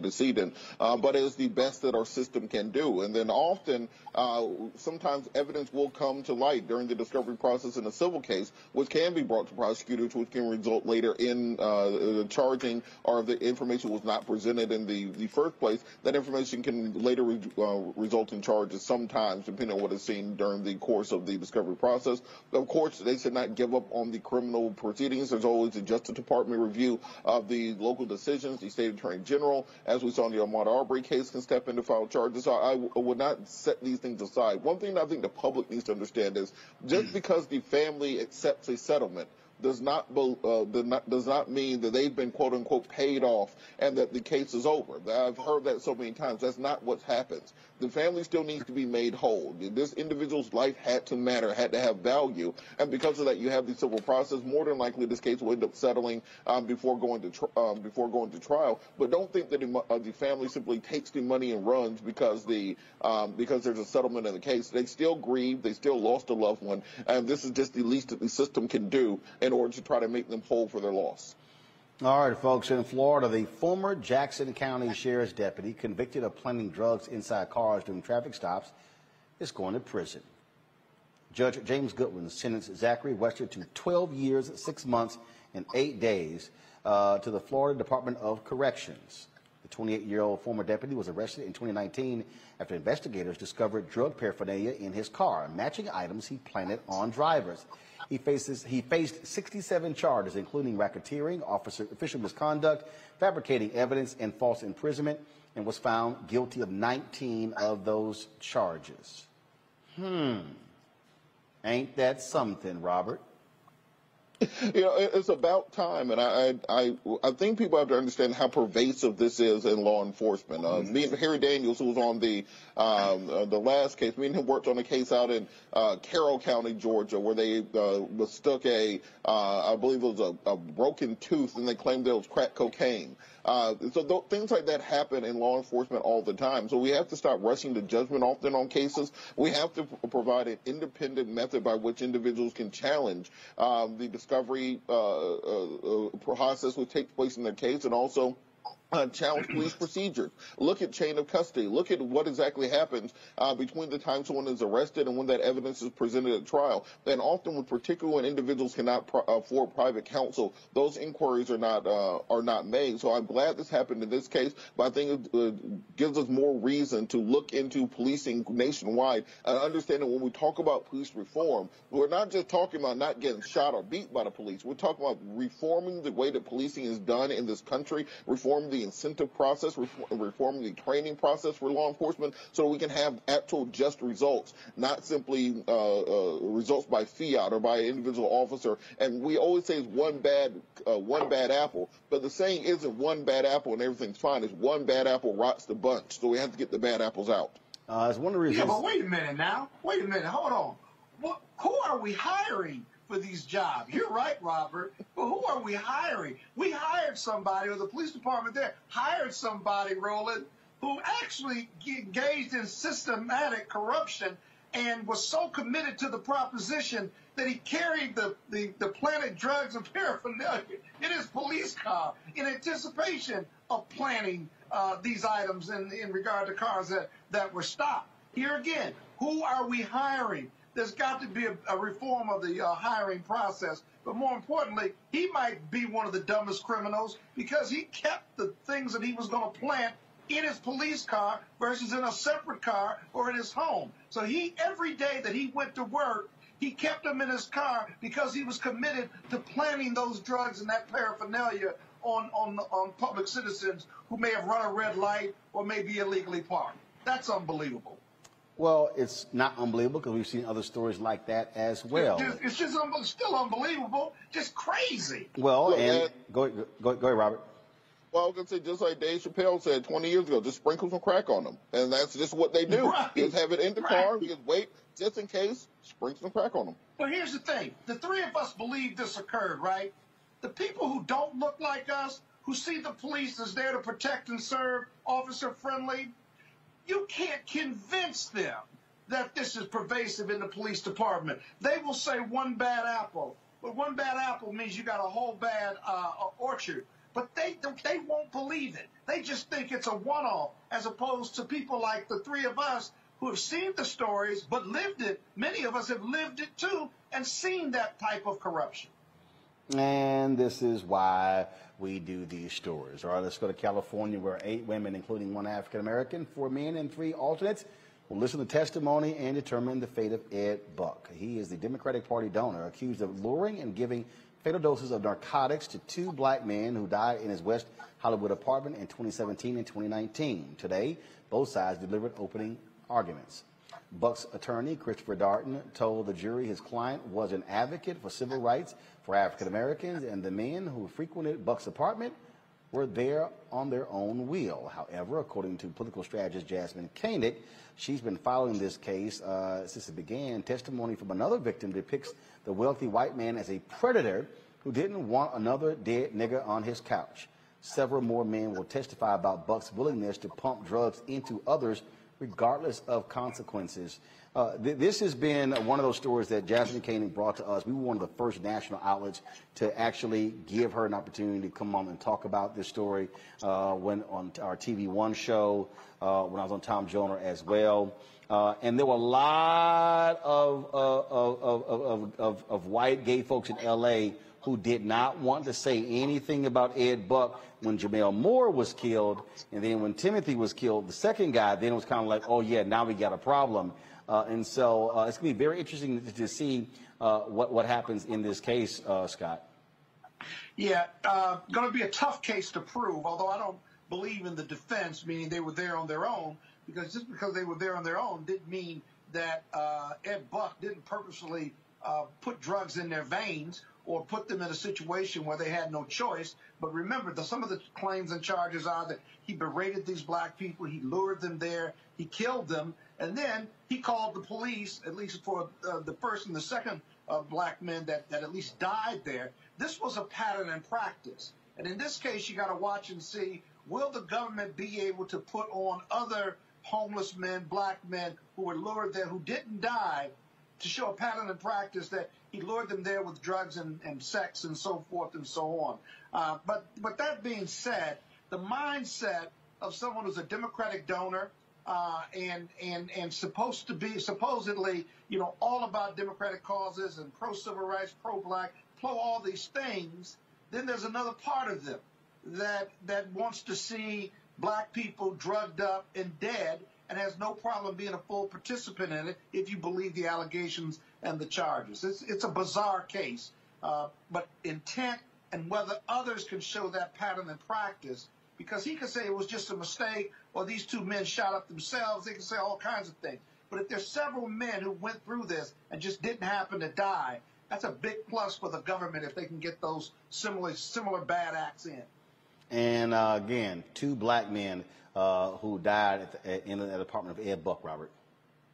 Speaker 5: uh, but it's the best that our system can do. And then often, uh, sometimes evidence will come to light during the discovery process in a civil case, which can be brought to prosecutors, which can result later in uh, charging, or if the information was not presented in the, the first place, that information can later re- uh, result in charges sometimes, depending on what is seen during the course of the discovery process. Of course, they should not give up on the criminal proceedings. There's always a Justice Department review of the local decisions. The state attorney general, as we saw in the Ahmaud Arbery case, can step in to file charges. So I, I would not set these things aside. One thing I think the public needs to understand is just because the family accepts a settlement does not, uh, does not mean that they've been quote unquote paid off and that the case is over. I've heard that so many times. That's not what happens. The family still needs to be made whole. This individual's life had to matter, had to have value, and because of that, you have the civil process. More than likely, this case will end up settling um, before going to um, before going to trial. But don't think that the, uh, the, family simply takes the money and runs because the um, because there's a settlement in the case. They still grieve. They still lost a loved one, and this is just the least that the system can do in order to try to make them whole for their loss.
Speaker 1: All right, folks. In Florida, the former Jackson County Sheriff's deputy convicted of planting drugs inside cars during traffic stops is going to prison. Judge James Goodwin sentenced Zachary Wester to 12 years, 6 months, and 8 days uh, to the Florida Department of Corrections. The 28-year-old former deputy was arrested in 2019 after investigators discovered drug paraphernalia in his car, matching items he planted on drivers. He, faces, he faced 67 charges, including racketeering, officer, official misconduct, fabricating evidence, and false imprisonment, and was found guilty of 19 of those charges. Hmm. Ain't that something, Robert?
Speaker 5: you know, it's about time, and I, I, I think people have to understand how pervasive this is in law enforcement. Uh, me and Harry Daniels, who was on the um, uh, the last case, me and him worked on a case out in uh, Carroll County, Georgia, where they uh, mistook a, uh, I believe it was a, a broken tooth, and they claimed it was crack cocaine. Uh, so th- things like that happen in law enforcement all the time. So we have to stop rushing to judgment often on cases. We have to provide an independent method by which individuals can challenge um, the discovery uh, uh, uh process which takes place in their case and also uh, challenge police procedures. Look at chain of custody. Look at what exactly happens uh, between the time someone is arrested and when that evidence is presented at trial. And often, when particularly when individuals cannot uh, afford private counsel, those inquiries are not uh, are not made. So I'm glad this happened in this case, but I think it uh, gives us more reason to look into policing nationwide and understanding when we talk about police reform, we're not just talking about not getting shot or beat by the police. We're talking about reforming the way that policing is done in this country, reforming the incentive process, reforming the training process for law enforcement so we can have actual just results, not simply uh, uh, results by fiat or by an individual officer. And we always say it's one bad, uh, one bad apple, but the saying isn't one bad apple and everything's fine. It's one bad apple rots the bunch. So we have to get the bad apples out.
Speaker 1: Uh, it's one of the reasons.
Speaker 6: Yeah, but wait a minute now. Wait a minute. Hold on what, who are we hiring for these jobs? You're right, Robert. But who are we hiring? We hired somebody, or the police department there hired somebody, Roland, who actually engaged in systematic corruption and was so committed to the proposition that he carried the, the, the planted drugs and paraphernalia in his police car in anticipation of planting uh, these items in, in regard to cars that, that were stopped. Here again, who are we hiring? There's got to be a, a reform of the uh, hiring process. But more importantly, he might be one of the dumbest criminals because he kept the things that he was going to plant in his police car versus in a separate car or in his home. So he, every day that he went to work, he kept them in his car because he was committed to planting those drugs and that paraphernalia on, on, on public citizens who may have run a red light or may be illegally parked. That's unbelievable.
Speaker 1: Well, it's not unbelievable because we've seen other stories like that as well.
Speaker 6: It's just, it's just un- still unbelievable, just crazy.
Speaker 1: Well,
Speaker 5: Look,
Speaker 1: and
Speaker 5: man.
Speaker 1: go, go, go ahead, Robert.
Speaker 5: Well, I was gonna say just like Dave Chappelle said 20 years ago, just sprinkle some crack on them, and that's just what they do.
Speaker 6: Right.
Speaker 5: Just have it in the
Speaker 6: Right.
Speaker 5: car, just wait, just in case, sprinkle some crack on them.
Speaker 6: But here's the thing the three of us believe this occurred, right? The people who don't look like us, who see the police as there to protect and serve, officer friendly, you can't convince them that this is pervasive in the police department. They will say one bad apple. But one bad apple means you got a whole bad uh, orchard. But they they won't believe it. They just think it's a one-off, as opposed to people like the three of us who have seen the stories but lived it. Many of us have lived it too and seen that type of corruption.
Speaker 1: And this is why we do these stories. All right, let's go to California, where eight women, including one African American, four men, and three alternates, will listen to testimony and determine the fate of Ed Buck. He is the Democratic Party donor accused of luring and giving fatal doses of narcotics to two black men who died in his West Hollywood apartment in 2017 and 2019. Today, both sides delivered opening arguments. Buck's attorney, Christopher Darden, told the jury his client was an advocate for civil rights for African Americans, and the men who frequented Buck's apartment were there on their own will. However, according to political strategist Jasmyne Cannick, she's been following this case uh, since it began. Testimony from another victim depicts the wealthy white man as a predator who didn't want another dead nigger on his couch. Several more men will testify about Buck's willingness to pump drugs into others regardless of consequences. Uh, th- this has been one of those stories that Jasmyne Cannick brought to us. We were one of the first national outlets to actually give her an opportunity to come on and talk about this story uh, when on our TV One show, uh, when I was on Tom Joyner as well. Uh, and there were a lot uh, of, of, of, of, of white gay folks in L.A. who did not want to say anything about Ed Buck when Gemmel Moore was killed, and then when Timothy was killed, the second guy, then it was kind of like, oh yeah, now we got a problem. Uh, and so uh, it's going to be very interesting to, to see uh, what, what happens in this case, uh, Scott.
Speaker 6: Yeah, uh, going to be a tough case to prove, although I don't believe in the defense, meaning they were there on their own, because just because they were there on their own didn't mean that uh, Ed Buck didn't purposely put drugs in their veins or put them in a situation where they had no choice. But remember, the, some of the claims and charges are that he berated these black people, he lured them there, he killed them, and then he called the police, at least for uh, the first and the second uh, black men that, that at least died there. This was a pattern and practice. And in this case, you got to watch and see, will the government be able to put on other homeless men, black men who were lured there, who didn't die, to show a pattern and practice that he lured them there with drugs and, and sex and so forth and so on. Uh, but, but that being said, the mindset of someone who's a Democratic donor, uh, and and and supposed to be supposedly, you know, all about democratic causes and pro civil rights, pro black, pro all these things. Then there's another part of them that that wants to see black people drugged up and dead and has no problem being a full participant in it if you believe the allegations and the charges. It's it's a bizarre case, uh, but intent and whether others can show that pattern in practice because he could say it was just a mistake or these two men shot up themselves. They can say all kinds of things. But if there's several men who went through this and just didn't happen to die, that's a big plus for the government if they can get those similar similar bad acts in.
Speaker 1: And uh, again, two black men uh, who died at the, in the apartment of Ed Buck, Robert.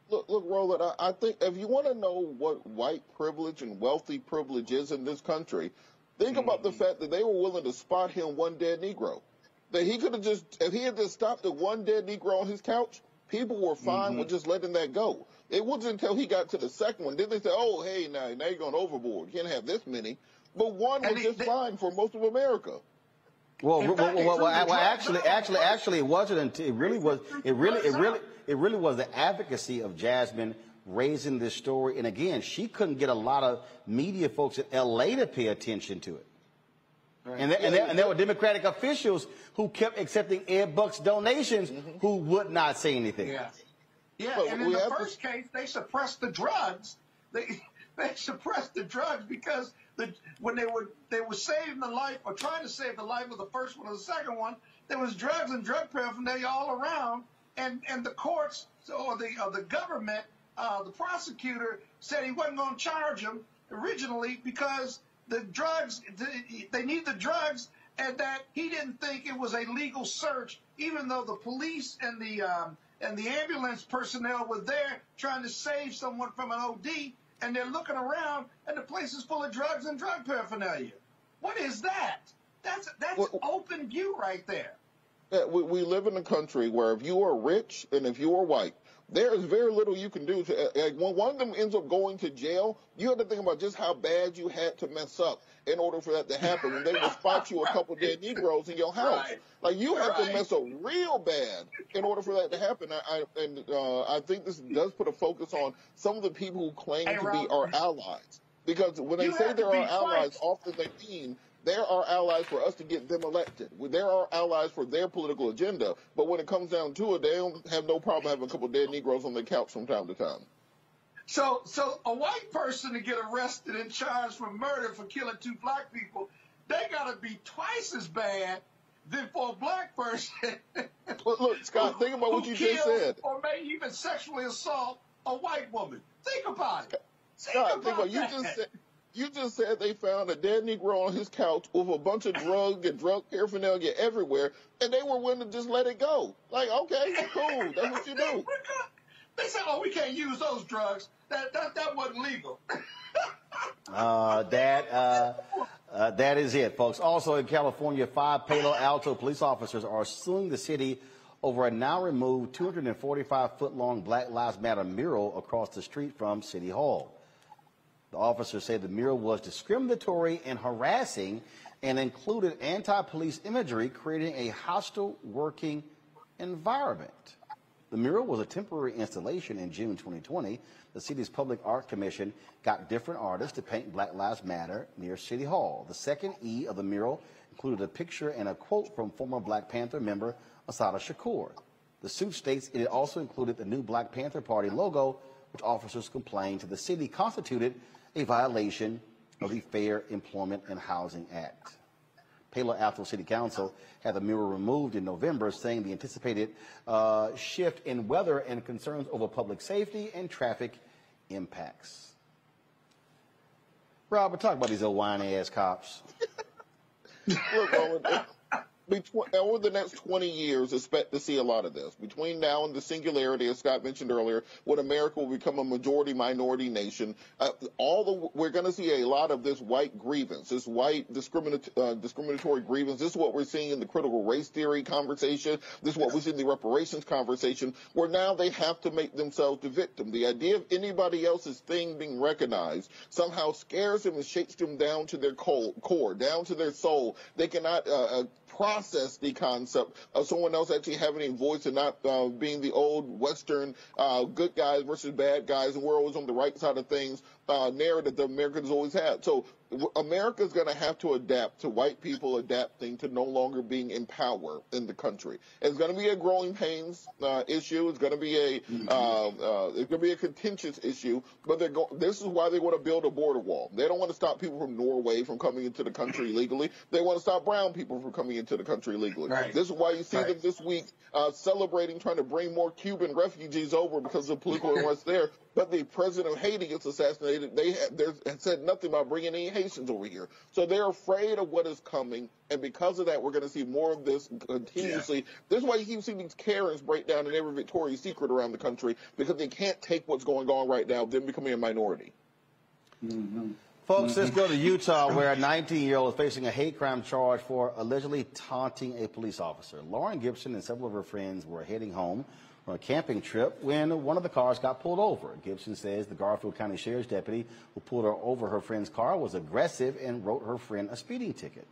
Speaker 5: Look, look, Roland. I, I think if you want to know what white privilege and wealthy privilege is in this country, think about the fact that they were willing to spot him one dead Negro. That he could have just, if he had just stopped at one dead Negro on his couch, people were fine with just letting that go. It wasn't until he got to the second one, then they said, "Oh, hey, now now you're going overboard. You can't have this many." But one was just fine for most of America.
Speaker 1: Well, well,
Speaker 5: fact,
Speaker 1: well, well, well, well, actually, actually, actually, it wasn't until it really was. It really, it really, it really was the advocacy of Jasmyne raising this story. And again, she couldn't get a lot of media folks in L.A. to pay attention to it. And, there, and, there, and there were Democratic officials who kept accepting Ed Buck's donations mm-hmm. who would not say anything.
Speaker 6: Yeah. Yeah,
Speaker 5: But
Speaker 6: and in the
Speaker 5: have to-
Speaker 6: first case, they suppressed the drugs. They they suppressed the drugs because the when they were they were saving the life or trying to save the life of the first one or the second one, there was drugs and drug paraphernalia all around, and and the courts or the or the government, uh, the prosecutor said he wasn't going to charge him originally because the drugs they need the drugs and that he didn't think it was a legal search, even though the police and the um, and the ambulance personnel were there trying to save someone from an OD, and they're looking around, and the place is full of drugs and drug paraphernalia. What is that? That's that's open view right there.
Speaker 5: Yeah, we, we live in a country where if you are rich and if you are white, there is very little you can do. To, uh, uh, when one of them ends up going to jail, you have to think about just how bad you had to mess up in order for that to happen. When they will spot you a couple dead Negroes in your house,
Speaker 6: Right.
Speaker 5: like you have to mess up real bad in order for that to happen. I, I and uh, I think this does put a focus on some of the people who claim
Speaker 6: Hey,
Speaker 5: to be our allies. Because when they say they're our allies, often they mean they're our allies for us to get them elected. They're our allies for their political agenda. But when it comes down to it, they don't have no problem having a couple dead Negroes on their couch from time to time.
Speaker 6: So, so a white person to get arrested and charged for murder for killing two black people, they got to be twice as bad than for a black person.
Speaker 5: Look, look, Scott, think about what you just said.
Speaker 6: Or may even sexually assault a white woman. Think about it.
Speaker 5: Scott, think about you just said you just said they found a dead Negro on his couch with a bunch of drug and drug paraphernalia everywhere, and they were willing to just let it go. Like, okay, cool, that's what you do.
Speaker 6: They said, "Oh, we can't use those drugs. That that that wasn't legal."
Speaker 1: Uh, that uh, uh, that is it, folks. Also in California, five Palo Alto police officers are suing the city over a now removed 245 foot long Black Lives Matter mural across the street from City Hall. The officers say the mural was discriminatory and harassing and included anti police imagery, creating a hostile working environment. The mural was a temporary installation in June 2020. The city's Public Art Commission got different artists to paint Black Lives Matter near City Hall. The second E of the mural included a picture and a quote from former Black Panther member Assata Shakur. The suit states it also included the new Black Panther Party logo, which officers complained to the city constituted a violation of the Fair Employment and Housing Act. Palo Alto City Council had the mural removed in November, saying the anticipated uh, shift in weather and concerns over public safety and traffic impacts. Robert, talk about these old whiny ass cops.
Speaker 5: Look, between, over the next 20 years, expect to see a lot of this. Between now and the singularity, as Scott mentioned earlier, when America will become a majority minority nation, uh, all the we're going to see a lot of this white grievance, this white uh, discriminatory grievance. This is what we're seeing in the critical race theory conversation. This is what we see in the reparations conversation, where now they have to make themselves the victim. The idea of anybody else's thing being recognized somehow scares them and shakes them down to their core, core down to their soul. They cannot uh, uh, process the concept of someone else actually having a voice and not uh, being the old Western uh, good guys versus bad guys, and we're always on the right side of things uh, narrative that Americans always had. So America's going to have to adapt to white people adapting to no longer being in power in the country. It's going to be a growing pains uh, issue. It's going to be a uh, uh, it's going to be a contentious issue. But they're go- this is why they want to build a border wall. They don't want to stop people from Norway from coming into the country legally. They want to stop brown people from coming into the country legally.
Speaker 6: Right.
Speaker 5: This is why you see
Speaker 6: Right.
Speaker 5: them this week uh, celebrating, trying to bring more Cuban refugees over because of political unrest there. But the president of Haiti gets assassinated. They have, said nothing about bringing any Haitians over here. So they're afraid of what is coming. And because of that, we're going to see more of this continuously. Yeah. This is why you keep seeing these Karens break down in every Victoria's Secret around the country because they can't take what's going on right now, them becoming a minority.
Speaker 1: Mm-hmm. Folks, let's go to Utah, where a 19-year-old is facing a hate crime charge for allegedly taunting a police officer. Lauren Gibson and several of her friends were heading home on a camping trip when one of the cars got pulled over. Gibson says the Garfield County Sheriff's deputy who pulled her over her friend's car was aggressive and wrote her friend a speeding ticket.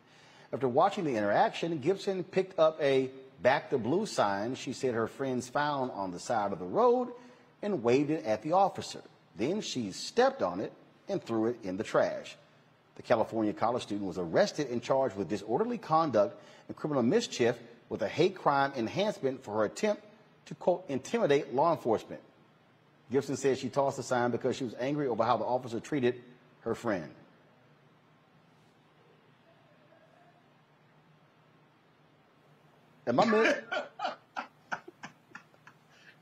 Speaker 1: After watching the interaction, Gibson picked up a back the blue sign she said her friends found on the side of the road and waved it at the officer. Then she stepped on it and threw it in the trash. The California college student was arrested and charged with disorderly conduct and criminal mischief with a hate crime enhancement for her attempt to, quote, intimidate law enforcement. Gibson said she tossed the sign because she was angry over how the officer treated her friend. Am I
Speaker 6: mid?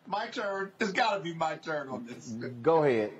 Speaker 6: my turn. It's got to be my turn on this.
Speaker 1: Go ahead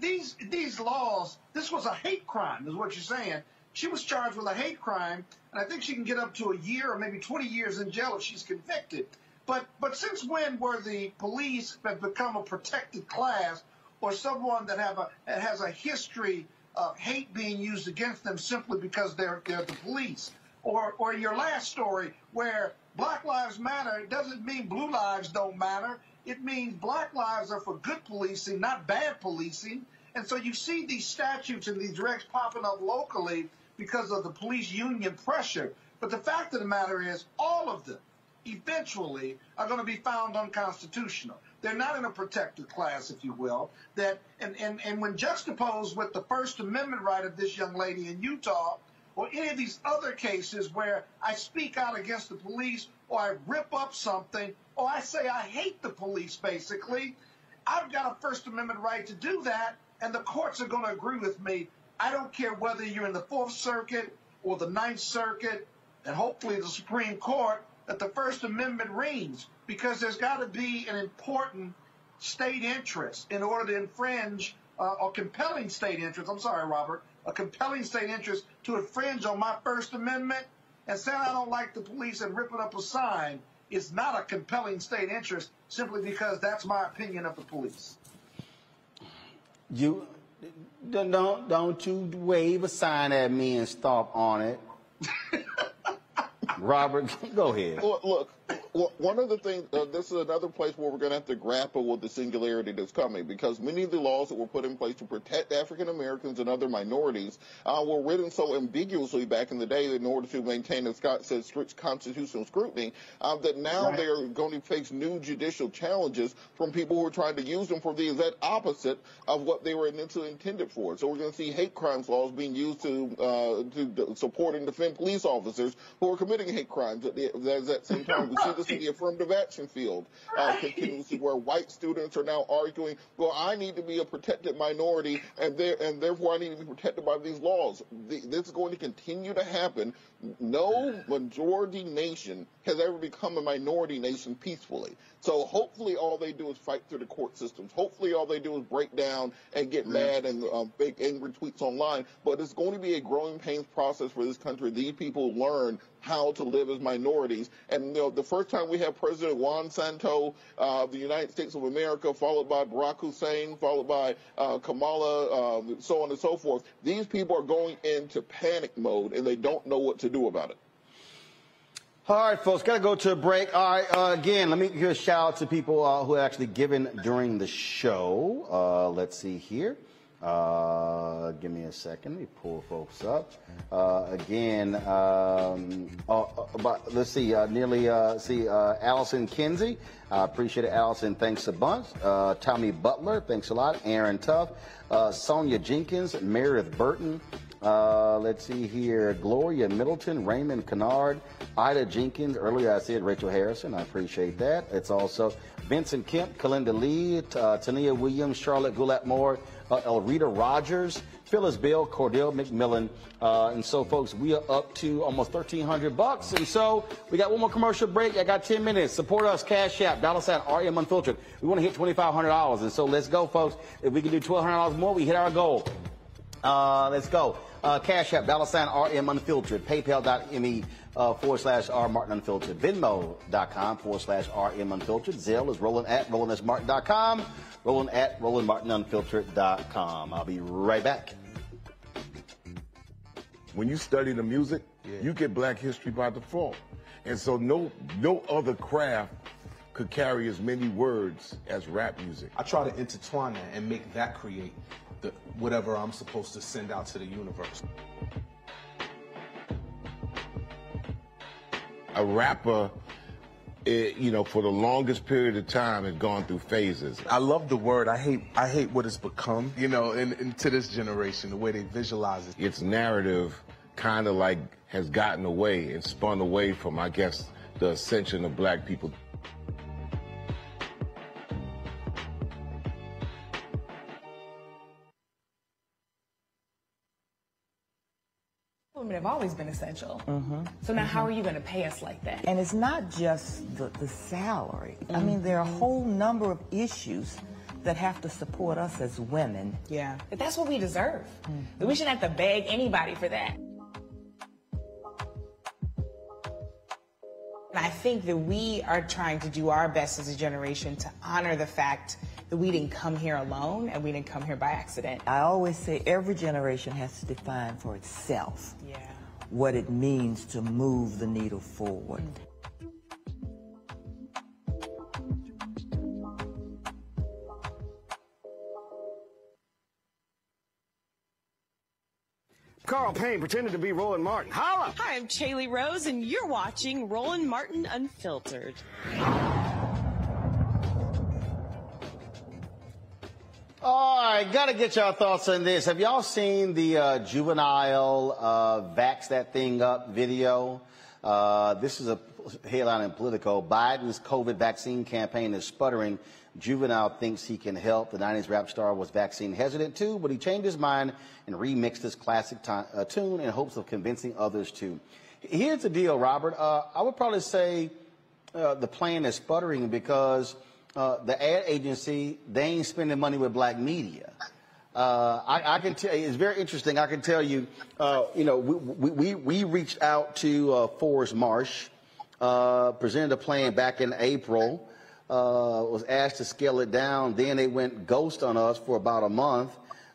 Speaker 6: these these laws, this was a hate crime, is what you're saying. She was charged with a hate crime, and I think she can get up to a year or maybe 20 years in jail if she's convicted. But but since when were the police have become a protected class, or someone that have a that has a history of hate being used against them simply because they're they're the police? Or or your last story where Black Lives Matter doesn't mean blue lives don't matter. It means black lives are for good policing, not bad policing. And so you see these statutes and these regs popping up locally because of the police union pressure. But the fact of the matter is, all of them eventually are going to be found unconstitutional. They're not in a protected class, if you will. That and, and, and when juxtaposed with the First Amendment right of this young lady in Utah, or any of these other cases where I speak out against the police or I rip up something or I say I hate the police, basically, I've got a First Amendment right to do that, and the courts are going to agree with me. I don't care whether you're in the Fourth Circuit or the Ninth Circuit, and hopefully the Supreme Court, that the First Amendment reigns because there's got to be an important state interest in order to infringe uh, or compelling state interest. I'm sorry, Robert, a compelling state interest to infringe on my First Amendment and saying I don't like the police and ripping up a sign is not a compelling state interest simply because that's my opinion of the police.
Speaker 1: You don't don't you wave a sign at me and stomp on it. Robert, go ahead.
Speaker 5: Look, well, one of the things, uh, this is another place where we're going to have to grapple with the singularity that's coming because many of the laws that were put in place to protect African Americans and other minorities uh, were written so ambiguously back in the day in order to maintain, as Scott said, strict constitutional scrutiny uh, that now right. they're going to face new judicial challenges from people who are trying to use them for the exact opposite of what they were initially intended for. So we're going to see hate crimes laws being used to uh, to support and defend police officers who are committing hate crimes. At, the, at that same time, we see in the affirmative action field uh, continuously, where white students are now arguing, well, I need to be a protected minority, and, there, and therefore I need to be protected by these laws. The, this is going to continue to happen. No majority nation has ever become a minority nation peacefully. So hopefully all they do is fight through the court systems. Hopefully all they do is break down and get mad and um, make angry tweets online. But it's going to be a growing pains process for this country. These people learn how to live as minorities. And you know, the first time we have President Juan Santo uh, of the United States of America, followed by Barack Hussein, followed by uh, Kamala, um, so on and so forth, these people are going into panic mode and they don't know what to do about it.
Speaker 1: All right, folks, got to go to a break. All right, uh, again, let me give a shout out to people uh, who actually given during the show. Uh, let's see here. Uh, give me a second. Let me pull folks up. Uh, again, um, uh, let's see. nearly see Allison Kinsey. I appreciate it, Allison. Thanks a bunch. Tommy Butler. Thanks a lot. Aaron Tuff. Sonia Jenkins. Meredith Burton. Uh, let's see here. Gloria Middleton, Raymond Kennard, Ida Jenkins. Earlier I said Rachel Harrison. I appreciate that. It's also Vincent Kemp, Kalinda Lee, uh, Tania Williams, Charlotte Goulet Moore, uh, Elrita Rogers, Phyllis Bill, Cordell McMillan. Uh, and so, folks, we are up to almost 1300 bucks. And so, we got one more commercial break. I got 10 minutes. Support us, Cash App, dollar sign RM Unfiltered. We want to hit $2,500. And so, let's go, folks. If we can do $1,200 more, we hit our goal. Uh, let's go. Uh, Cash App, dollar sign RM Unfiltered, paypal.me uh, forward slash R Martin Unfiltered, venmo.com forward slash RM Unfiltered, Zelle is Roland at rolandsmartin.com, Roland at rolandmartinunfiltered.com. I'll be right back.
Speaker 25: When you study the music, you get black history by default. And so no no other craft could carry as many words as rap music.
Speaker 26: I try to intertwine that and make that create the, whatever I'm supposed to send out to the universe.
Speaker 25: A rapper, eh, you know, for the longest period of time has gone through phases.
Speaker 26: I love the word. I hate I hate what it's become, you know, in, in to this generation, the way they visualize it.
Speaker 25: Its narrative kind of like has gotten away and spun away from, I guess, the ascension of black people.
Speaker 27: Women have always been essential.
Speaker 28: Mhm.
Speaker 27: So now, how are you going to pay us like that?
Speaker 28: And it's not just the, the salary. I mean, there are a whole number of issues that have to support us as women.
Speaker 27: Yeah, but that's what we deserve. We shouldn't have to beg anybody for that. And I think that we are trying to do our best as a generation to honor the fact we didn't come here alone and we didn't come here by accident.
Speaker 28: I always say every generation has to define for itself
Speaker 27: Yeah.
Speaker 28: what it means to move the needle forward. Mm.
Speaker 1: Carl Payne pretended to be Roland Martin. Holla!
Speaker 29: Hi, I'm Chaley Rose, and you're watching Roland Martin Unfiltered.
Speaker 1: All right, gotta get y'all thoughts on this. Have y'all seen the uh, juvenile uh, vax that thing up video? Uh, this is a headline in Politico. Biden's COVID vaccine campaign is sputtering. Juvenile thinks he can help. The 90s rap star was vaccine hesitant too, but he changed his mind and remixed his classic ti- uh, tune in hopes of convincing others too. Here's the deal, Robert. Uh, I would probably say uh, the plan is sputtering because uh, the ad agency they ain't spending money with black media. Uh, I, I can tell you, it's very interesting. I can tell you, uh, you know, we, we, we reached out to uh, Fors Marsh, uh, presented a plan back in April, uh, was asked to scale it down. Then they went ghost on us for about a month.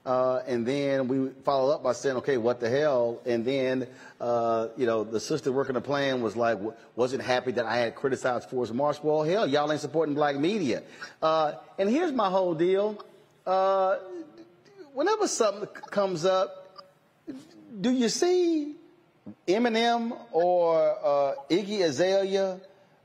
Speaker 1: Uh, and then we followed up by saying, okay, what the hell? And then, uh, you know, the sister working the plan was like, wasn't happy that I had criticized Fors Marsh. Well, hell, y'all ain't supporting black media. Uh, and here's my whole deal. Uh, whenever something comes up, do you see Eminem or uh, Iggy Azalea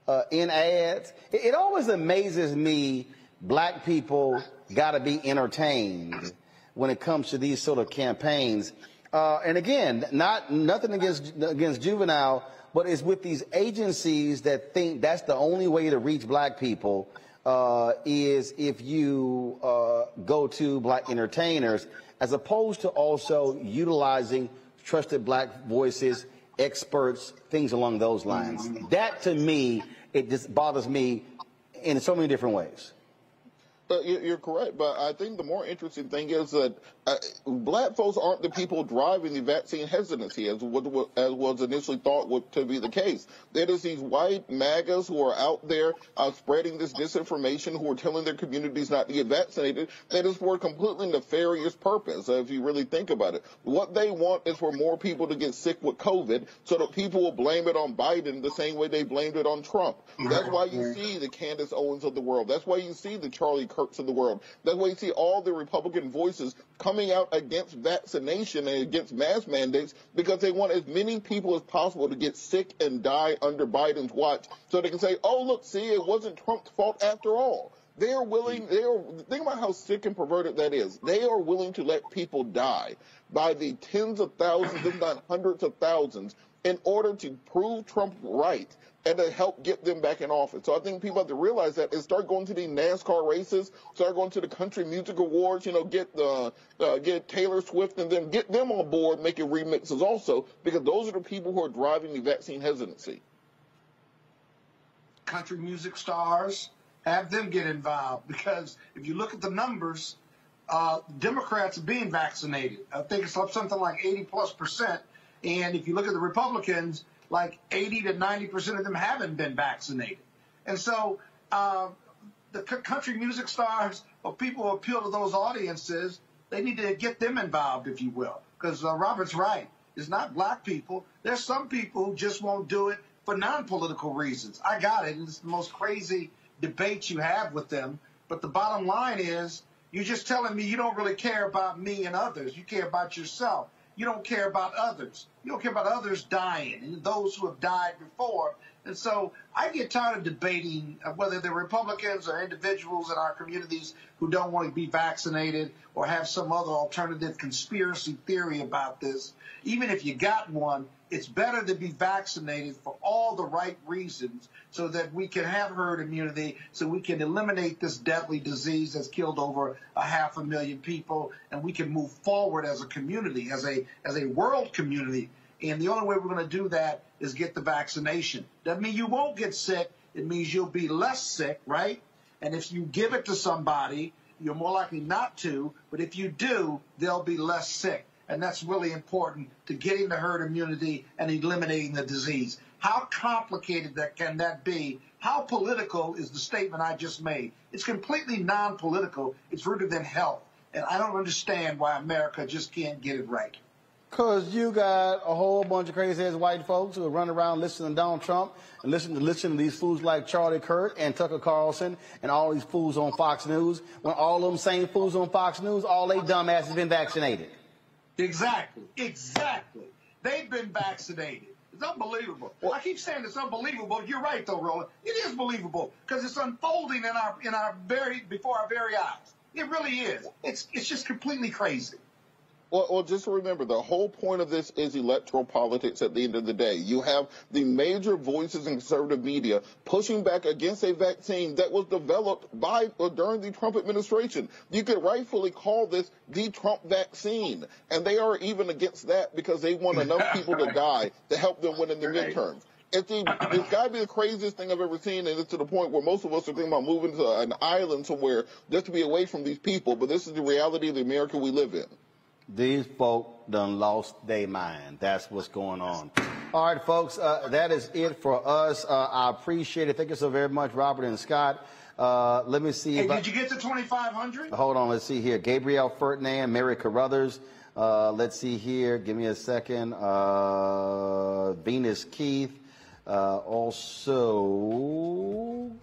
Speaker 1: uh, in ads? It, it always amazes me. Black people got to be entertained when it comes to these sort of campaigns. Uh, and again, not nothing against against juvenile, but it's with these agencies that think that's the only way to reach black people uh, is if you uh, go to black entertainers, as opposed to also utilizing trusted black voices, experts, things along those lines. That to me, it just bothers me in so many different ways.
Speaker 5: Uh, you- you're correct, but I think the more interesting thing is that uh, black folks aren't the people driving the vaccine hesitancy, as was, as was initially thought would, to be the case. It is these white MAGAs who are out there uh, spreading this disinformation, who are telling their communities not to get vaccinated. That is for a completely nefarious purpose, uh, if you really think about it. What they want is for more people to get sick with COVID, so that people will blame it on Biden the same way they blamed it on Trump. That's why you see the Candace Owens of the world. That's why you see the Charlie Kirks of the world. That's why you see all the Republican voices coming out against vaccination and against mask mandates because they want as many people as possible to get sick and die under Biden's watch so they can say, oh, look, see, it wasn't Trump's fault after all. They are willing, they are, think about how sick and perverted that is. They are willing to let people die by the tens of thousands, if not hundreds of thousands, in order to prove Trump right and to help get them back in office. So I think people have to realize that and start going to the NASCAR races, start going to the country music awards, you know, get the uh, get Taylor Swift and then get them on board making remixes also because those are the people who are driving the vaccine hesitancy.
Speaker 6: Country music stars, have them get involved because if you look at the numbers, uh, Democrats are being vaccinated. I think it's up something like 80 plus percent. And if you look at the Republicans, like 80 to 90 percent of them haven't been vaccinated. And so uh, the country music stars or people who appeal to those audiences, they need to get them involved, if you will. Because uh, Robert's right. It's not black people. There's some people who just won't do it for non-political reasons. I got it. It's the most crazy debate you have with them. But the bottom line is you're just telling me you don't really care about me and others. You care about yourself. You don't care about others. You don't care about others dying and those who have died before. And so I get tired of debating uh, whether they're Republicans or individuals in our communities who don't want to be vaccinated or have some other alternative conspiracy theory about this. Even if you got one, it's better to be vaccinated for all the right reasons so that we can have herd immunity, so we can eliminate this deadly disease that's killed over a half a million people, and we can move forward as a community, as a as a world community. And the only way we're going to do that is get the vaccination. Doesn't mean you won't get sick. It means you'll be less sick, right? And if you give it to somebody, you're more likely not to. But if you do, they'll be less sick. And that's really important to getting the herd immunity and eliminating the disease. How complicated that can that be? How political is the statement I just made? It's completely non-political. It's rooted in health. And I don't understand why America just can't get it right.
Speaker 1: Cause you got a whole bunch of crazy ass white folks who run around listening to Donald Trump and listen to listen to these fools like Charlie Kirk and Tucker Carlson and all these fools on Fox News. When all them same fools on Fox News, all they dumbasses been vaccinated.
Speaker 6: Exactly. Exactly. They've been vaccinated. It's unbelievable. Well, I keep saying it's unbelievable. You're right, though, Roland. It is believable because it's unfolding in our in our very before our very eyes. It really is. It's it's just completely crazy.
Speaker 5: Well, well, just remember, the whole point of this is electoral politics at the end of the day. You have the major voices in conservative media pushing back against a vaccine that was developed by or during the Trump administration. You could rightfully call this the Trump vaccine. And they are even against that because they want enough people to die to help them win in the midterms. It's, it's got to be the craziest thing I've ever seen, and it's to the point where most of us are thinking about moving to an island somewhere just to be away from these people. But this is the reality of the America we live in.
Speaker 1: These folk done lost their mind. That's what's going on. All right, folks, uh, that is it for us. Uh, I appreciate it. Thank you so very much, Robert and Scott. Uh, let me see.
Speaker 6: Hey,
Speaker 1: if I-
Speaker 6: did you get to 2,500?
Speaker 1: Hold on, let's see here. Gabrielle Ferdinand, Mary Carruthers. Uh, let's see here. Give me a second. Uh, Venus Keith. Uh, also,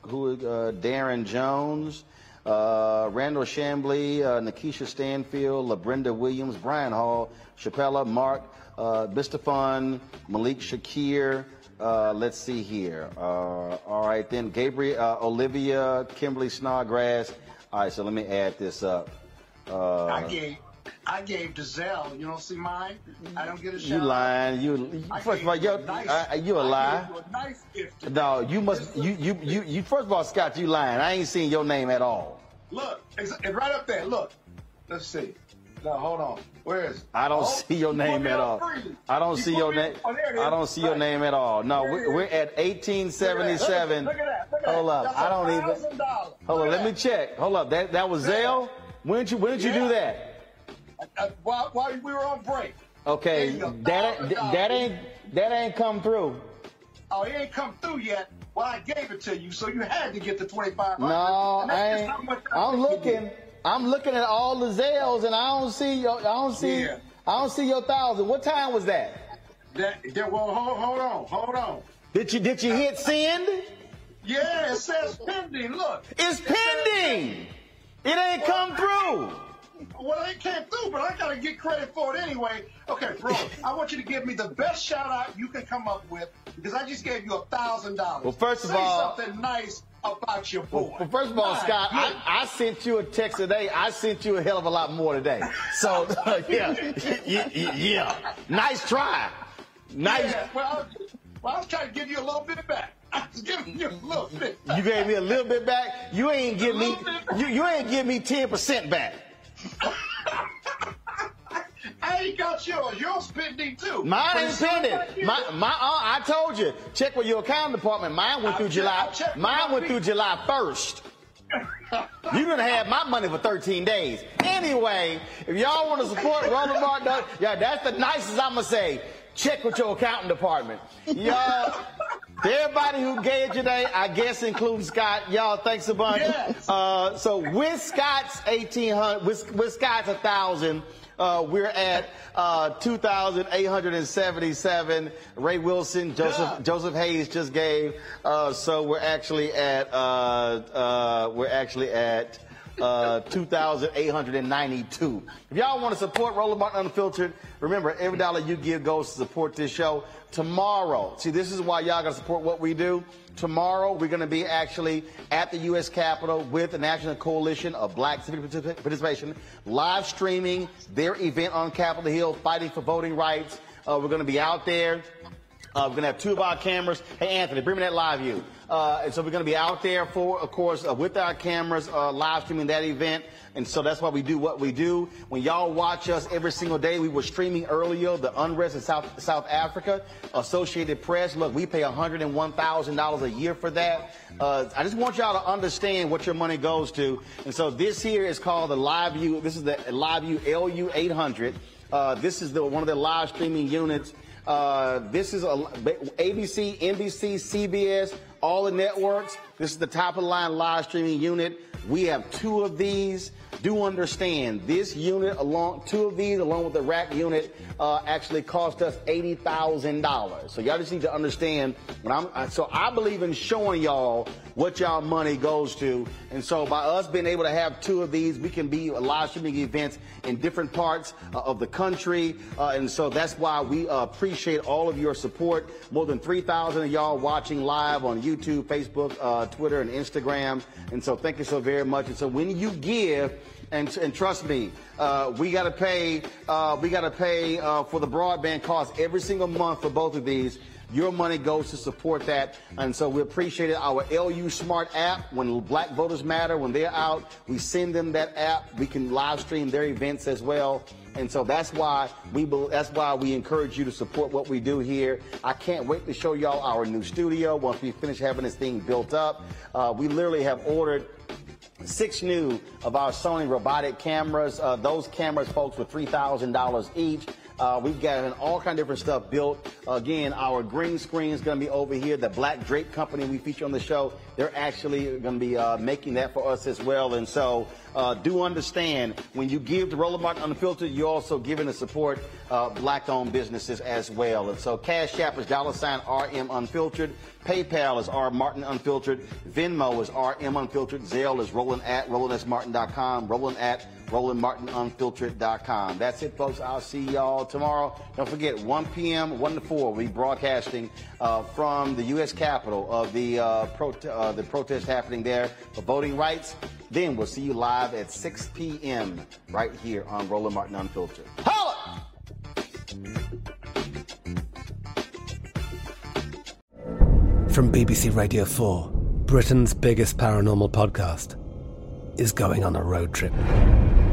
Speaker 1: who? Uh, Darren Jones. Uh, Randall Shambly, uh, Nikisha Stanfield, LaBrenda Williams, Brian Hall, Chappella, Mark, uh, Bistafon, Malik Shakir. Uh, let's see here. Uh, all right, then Gabriel, uh, Olivia, Kimberly Snodgrass. All right, so let me add this up. Uh,
Speaker 6: I I gave Giselle. You don't see mine? I don't get a shout
Speaker 1: you lying? You
Speaker 6: I
Speaker 1: first of all,
Speaker 6: you
Speaker 1: you
Speaker 6: a nice-
Speaker 1: uh, you a lie.
Speaker 6: you a nice gift.
Speaker 1: No, you must you you you you. First of all, Scott, you lying. I ain't seen your name at all.
Speaker 6: Look, it's, it's right up there. Look. Let's see. No, hold on. Where is it?
Speaker 1: I don't
Speaker 6: Oh,
Speaker 1: see your name at all.
Speaker 6: free.
Speaker 1: I don't
Speaker 6: You
Speaker 1: see your name.
Speaker 6: oh,
Speaker 1: I don't see your name at all. No, we're, we're at 1877.
Speaker 6: Look at that. Look at that.
Speaker 1: Hold up.
Speaker 6: That's
Speaker 1: I don't even. Hold on. Let me check. Hold up. That that was Zelle. When did you when did you do that?
Speaker 6: Uh, while, while we were on break.
Speaker 1: Okay,
Speaker 6: There you go.
Speaker 1: that ain't- that ain't that ain't come through.
Speaker 6: Oh, it ain't come through yet. Well, I gave it to you, so you had to get the
Speaker 1: twenty
Speaker 6: five. No,
Speaker 1: I ain't.
Speaker 6: how much I
Speaker 1: I'm looking. I'm looking at all the Zelles, and I don't see your. I don't see.
Speaker 6: Yeah.
Speaker 1: I don't see your thousand. What time was that?
Speaker 6: That, that, well, hold, hold on, hold on.
Speaker 1: Did you did you hit send?
Speaker 6: Yeah, it says pending. Look.
Speaker 1: It's pending. It ain't come through.
Speaker 6: Well, can't do, but I got to get credit for it anyway. Okay, bro, I want you to give me the best shout out you can come up with because I just gave you a thousand dollars.
Speaker 1: Well, first of
Speaker 6: Say
Speaker 1: all-
Speaker 6: something nice about your boy.
Speaker 1: Well, first of all,
Speaker 6: My
Speaker 1: Scott, I. I sent you a text today. I sent you a hell of a lot more today. So yeah, yeah, yeah. Nice try. Nice.
Speaker 6: Yeah, well, I was, well, I was trying to give you a little bit back. I was giving you a little bit.
Speaker 1: You gave me a little bit back. You ain't give me you, you ain't give me ten percent back.
Speaker 6: I ain't got yours. Yours pending too.
Speaker 1: Mine ain't pending.
Speaker 6: like.
Speaker 1: My, my, uh, I told you. Check with your accounting department. Mine went
Speaker 6: I'll
Speaker 1: through July. Mine went through. July first. You done have my money for 13 days. Anyway, if y'all want to support Roland Martin, yeah, that's the nicest I'm gonna say. Check with your accounting department. Y'all, everybody who gave today, I guess including Scott, y'all, thanks a bunch.
Speaker 6: Yes.
Speaker 1: Uh, so with Scott's 1800, with, with Scott's 1,000, uh, we're at uh, 2,877. Ray Wilson, Joseph Joseph Hayes just gave. Uh, so we're actually at uh, uh, we're actually at uh, 2,892. If y'all want to support Roland Martin Unfiltered, remember every dollar you give goes to support this show. Tomorrow, see, this is why y'all got to support what we do. Tomorrow, we're going to be actually at the U.S. Capitol with the National Coalition of Black Civic Participation, live streaming their event on Capitol Hill, fighting for voting rights. Uh, we're going to be out there. Uh, we're going to have two of our cameras. Hey, Anthony, bring me that LiveU. Uh, and so we're going to be out there for, of course, uh, with our cameras, uh, live streaming that event. And so that's why we do what we do. When y'all watch us every single day, we were streaming earlier the unrest in South, South Africa. Associated Press, look, we pay $101,000 a year for that. Uh, I just want y'all to understand what your money goes to. And so this here is called the LiveU. This is the LiveU LU 800. Uh, this is the, one of the live streaming units. Uh, this is a, ABC, NBC, CBS, all the networks. This is the top of the line live streaming unit. We have two of these. Do understand this unit along two of these along with the rack unit uh, actually cost us eighty thousand dollars. So y'all just need to understand so I believe in showing y'all what y'all money goes to. And so by us being able to have two of these, we can be live streaming events in different parts uh, of the country. Uh, and so that's why we appreciate all of your support. More than 3,000 of y'all watching live on YouTube, Facebook, uh, Twitter, and Instagram. And so thank you so very much. And so when you give, and, and trust me, uh, we got to pay. Uh, we got to pay uh, for the broadband cost every single month for both of these. Your money goes to support that, and so we appreciate it. Our LU Smart app, when Black Voters Matter, when they're out, we send them that app. We can live stream their events as well, and so that's why we that's why we encourage you to support what we do here. I can't wait to show y'all our new studio once we finish having this thing built up. Uh, we literally have ordered six new of our Sony robotic cameras. Uh, those cameras, folks, were $3,000 each. Uh, we've got all kind of different stuff built. again, our green screen is going to be over here. The Black Drake company we feature on the show, they're actually going to be uh, making that for us as well. And so uh, do understand when you give to Roland Martin Unfiltered, you're also giving to support uh, black-owned businesses as well. And so Cash App is dollar sign RM Unfiltered. PayPal is R Martin Unfiltered. Venmo is RM Unfiltered. Zelle is Roland at RolandSMartin.com. Roland at RolandMartinUnfiltered.com. That's it, folks. I'll see y'all tomorrow. Don't forget, 1 p.m., 1 to 4, we'll be broadcasting uh, from the U.S. Capitol of the, uh, prote- uh, the protest happening there for voting rights. Then we'll see you live at 6 p.m. right here on Roland Martin Unfiltered. Holla!
Speaker 30: From BBC Radio 4, Britain's biggest paranormal podcast is going on a road trip.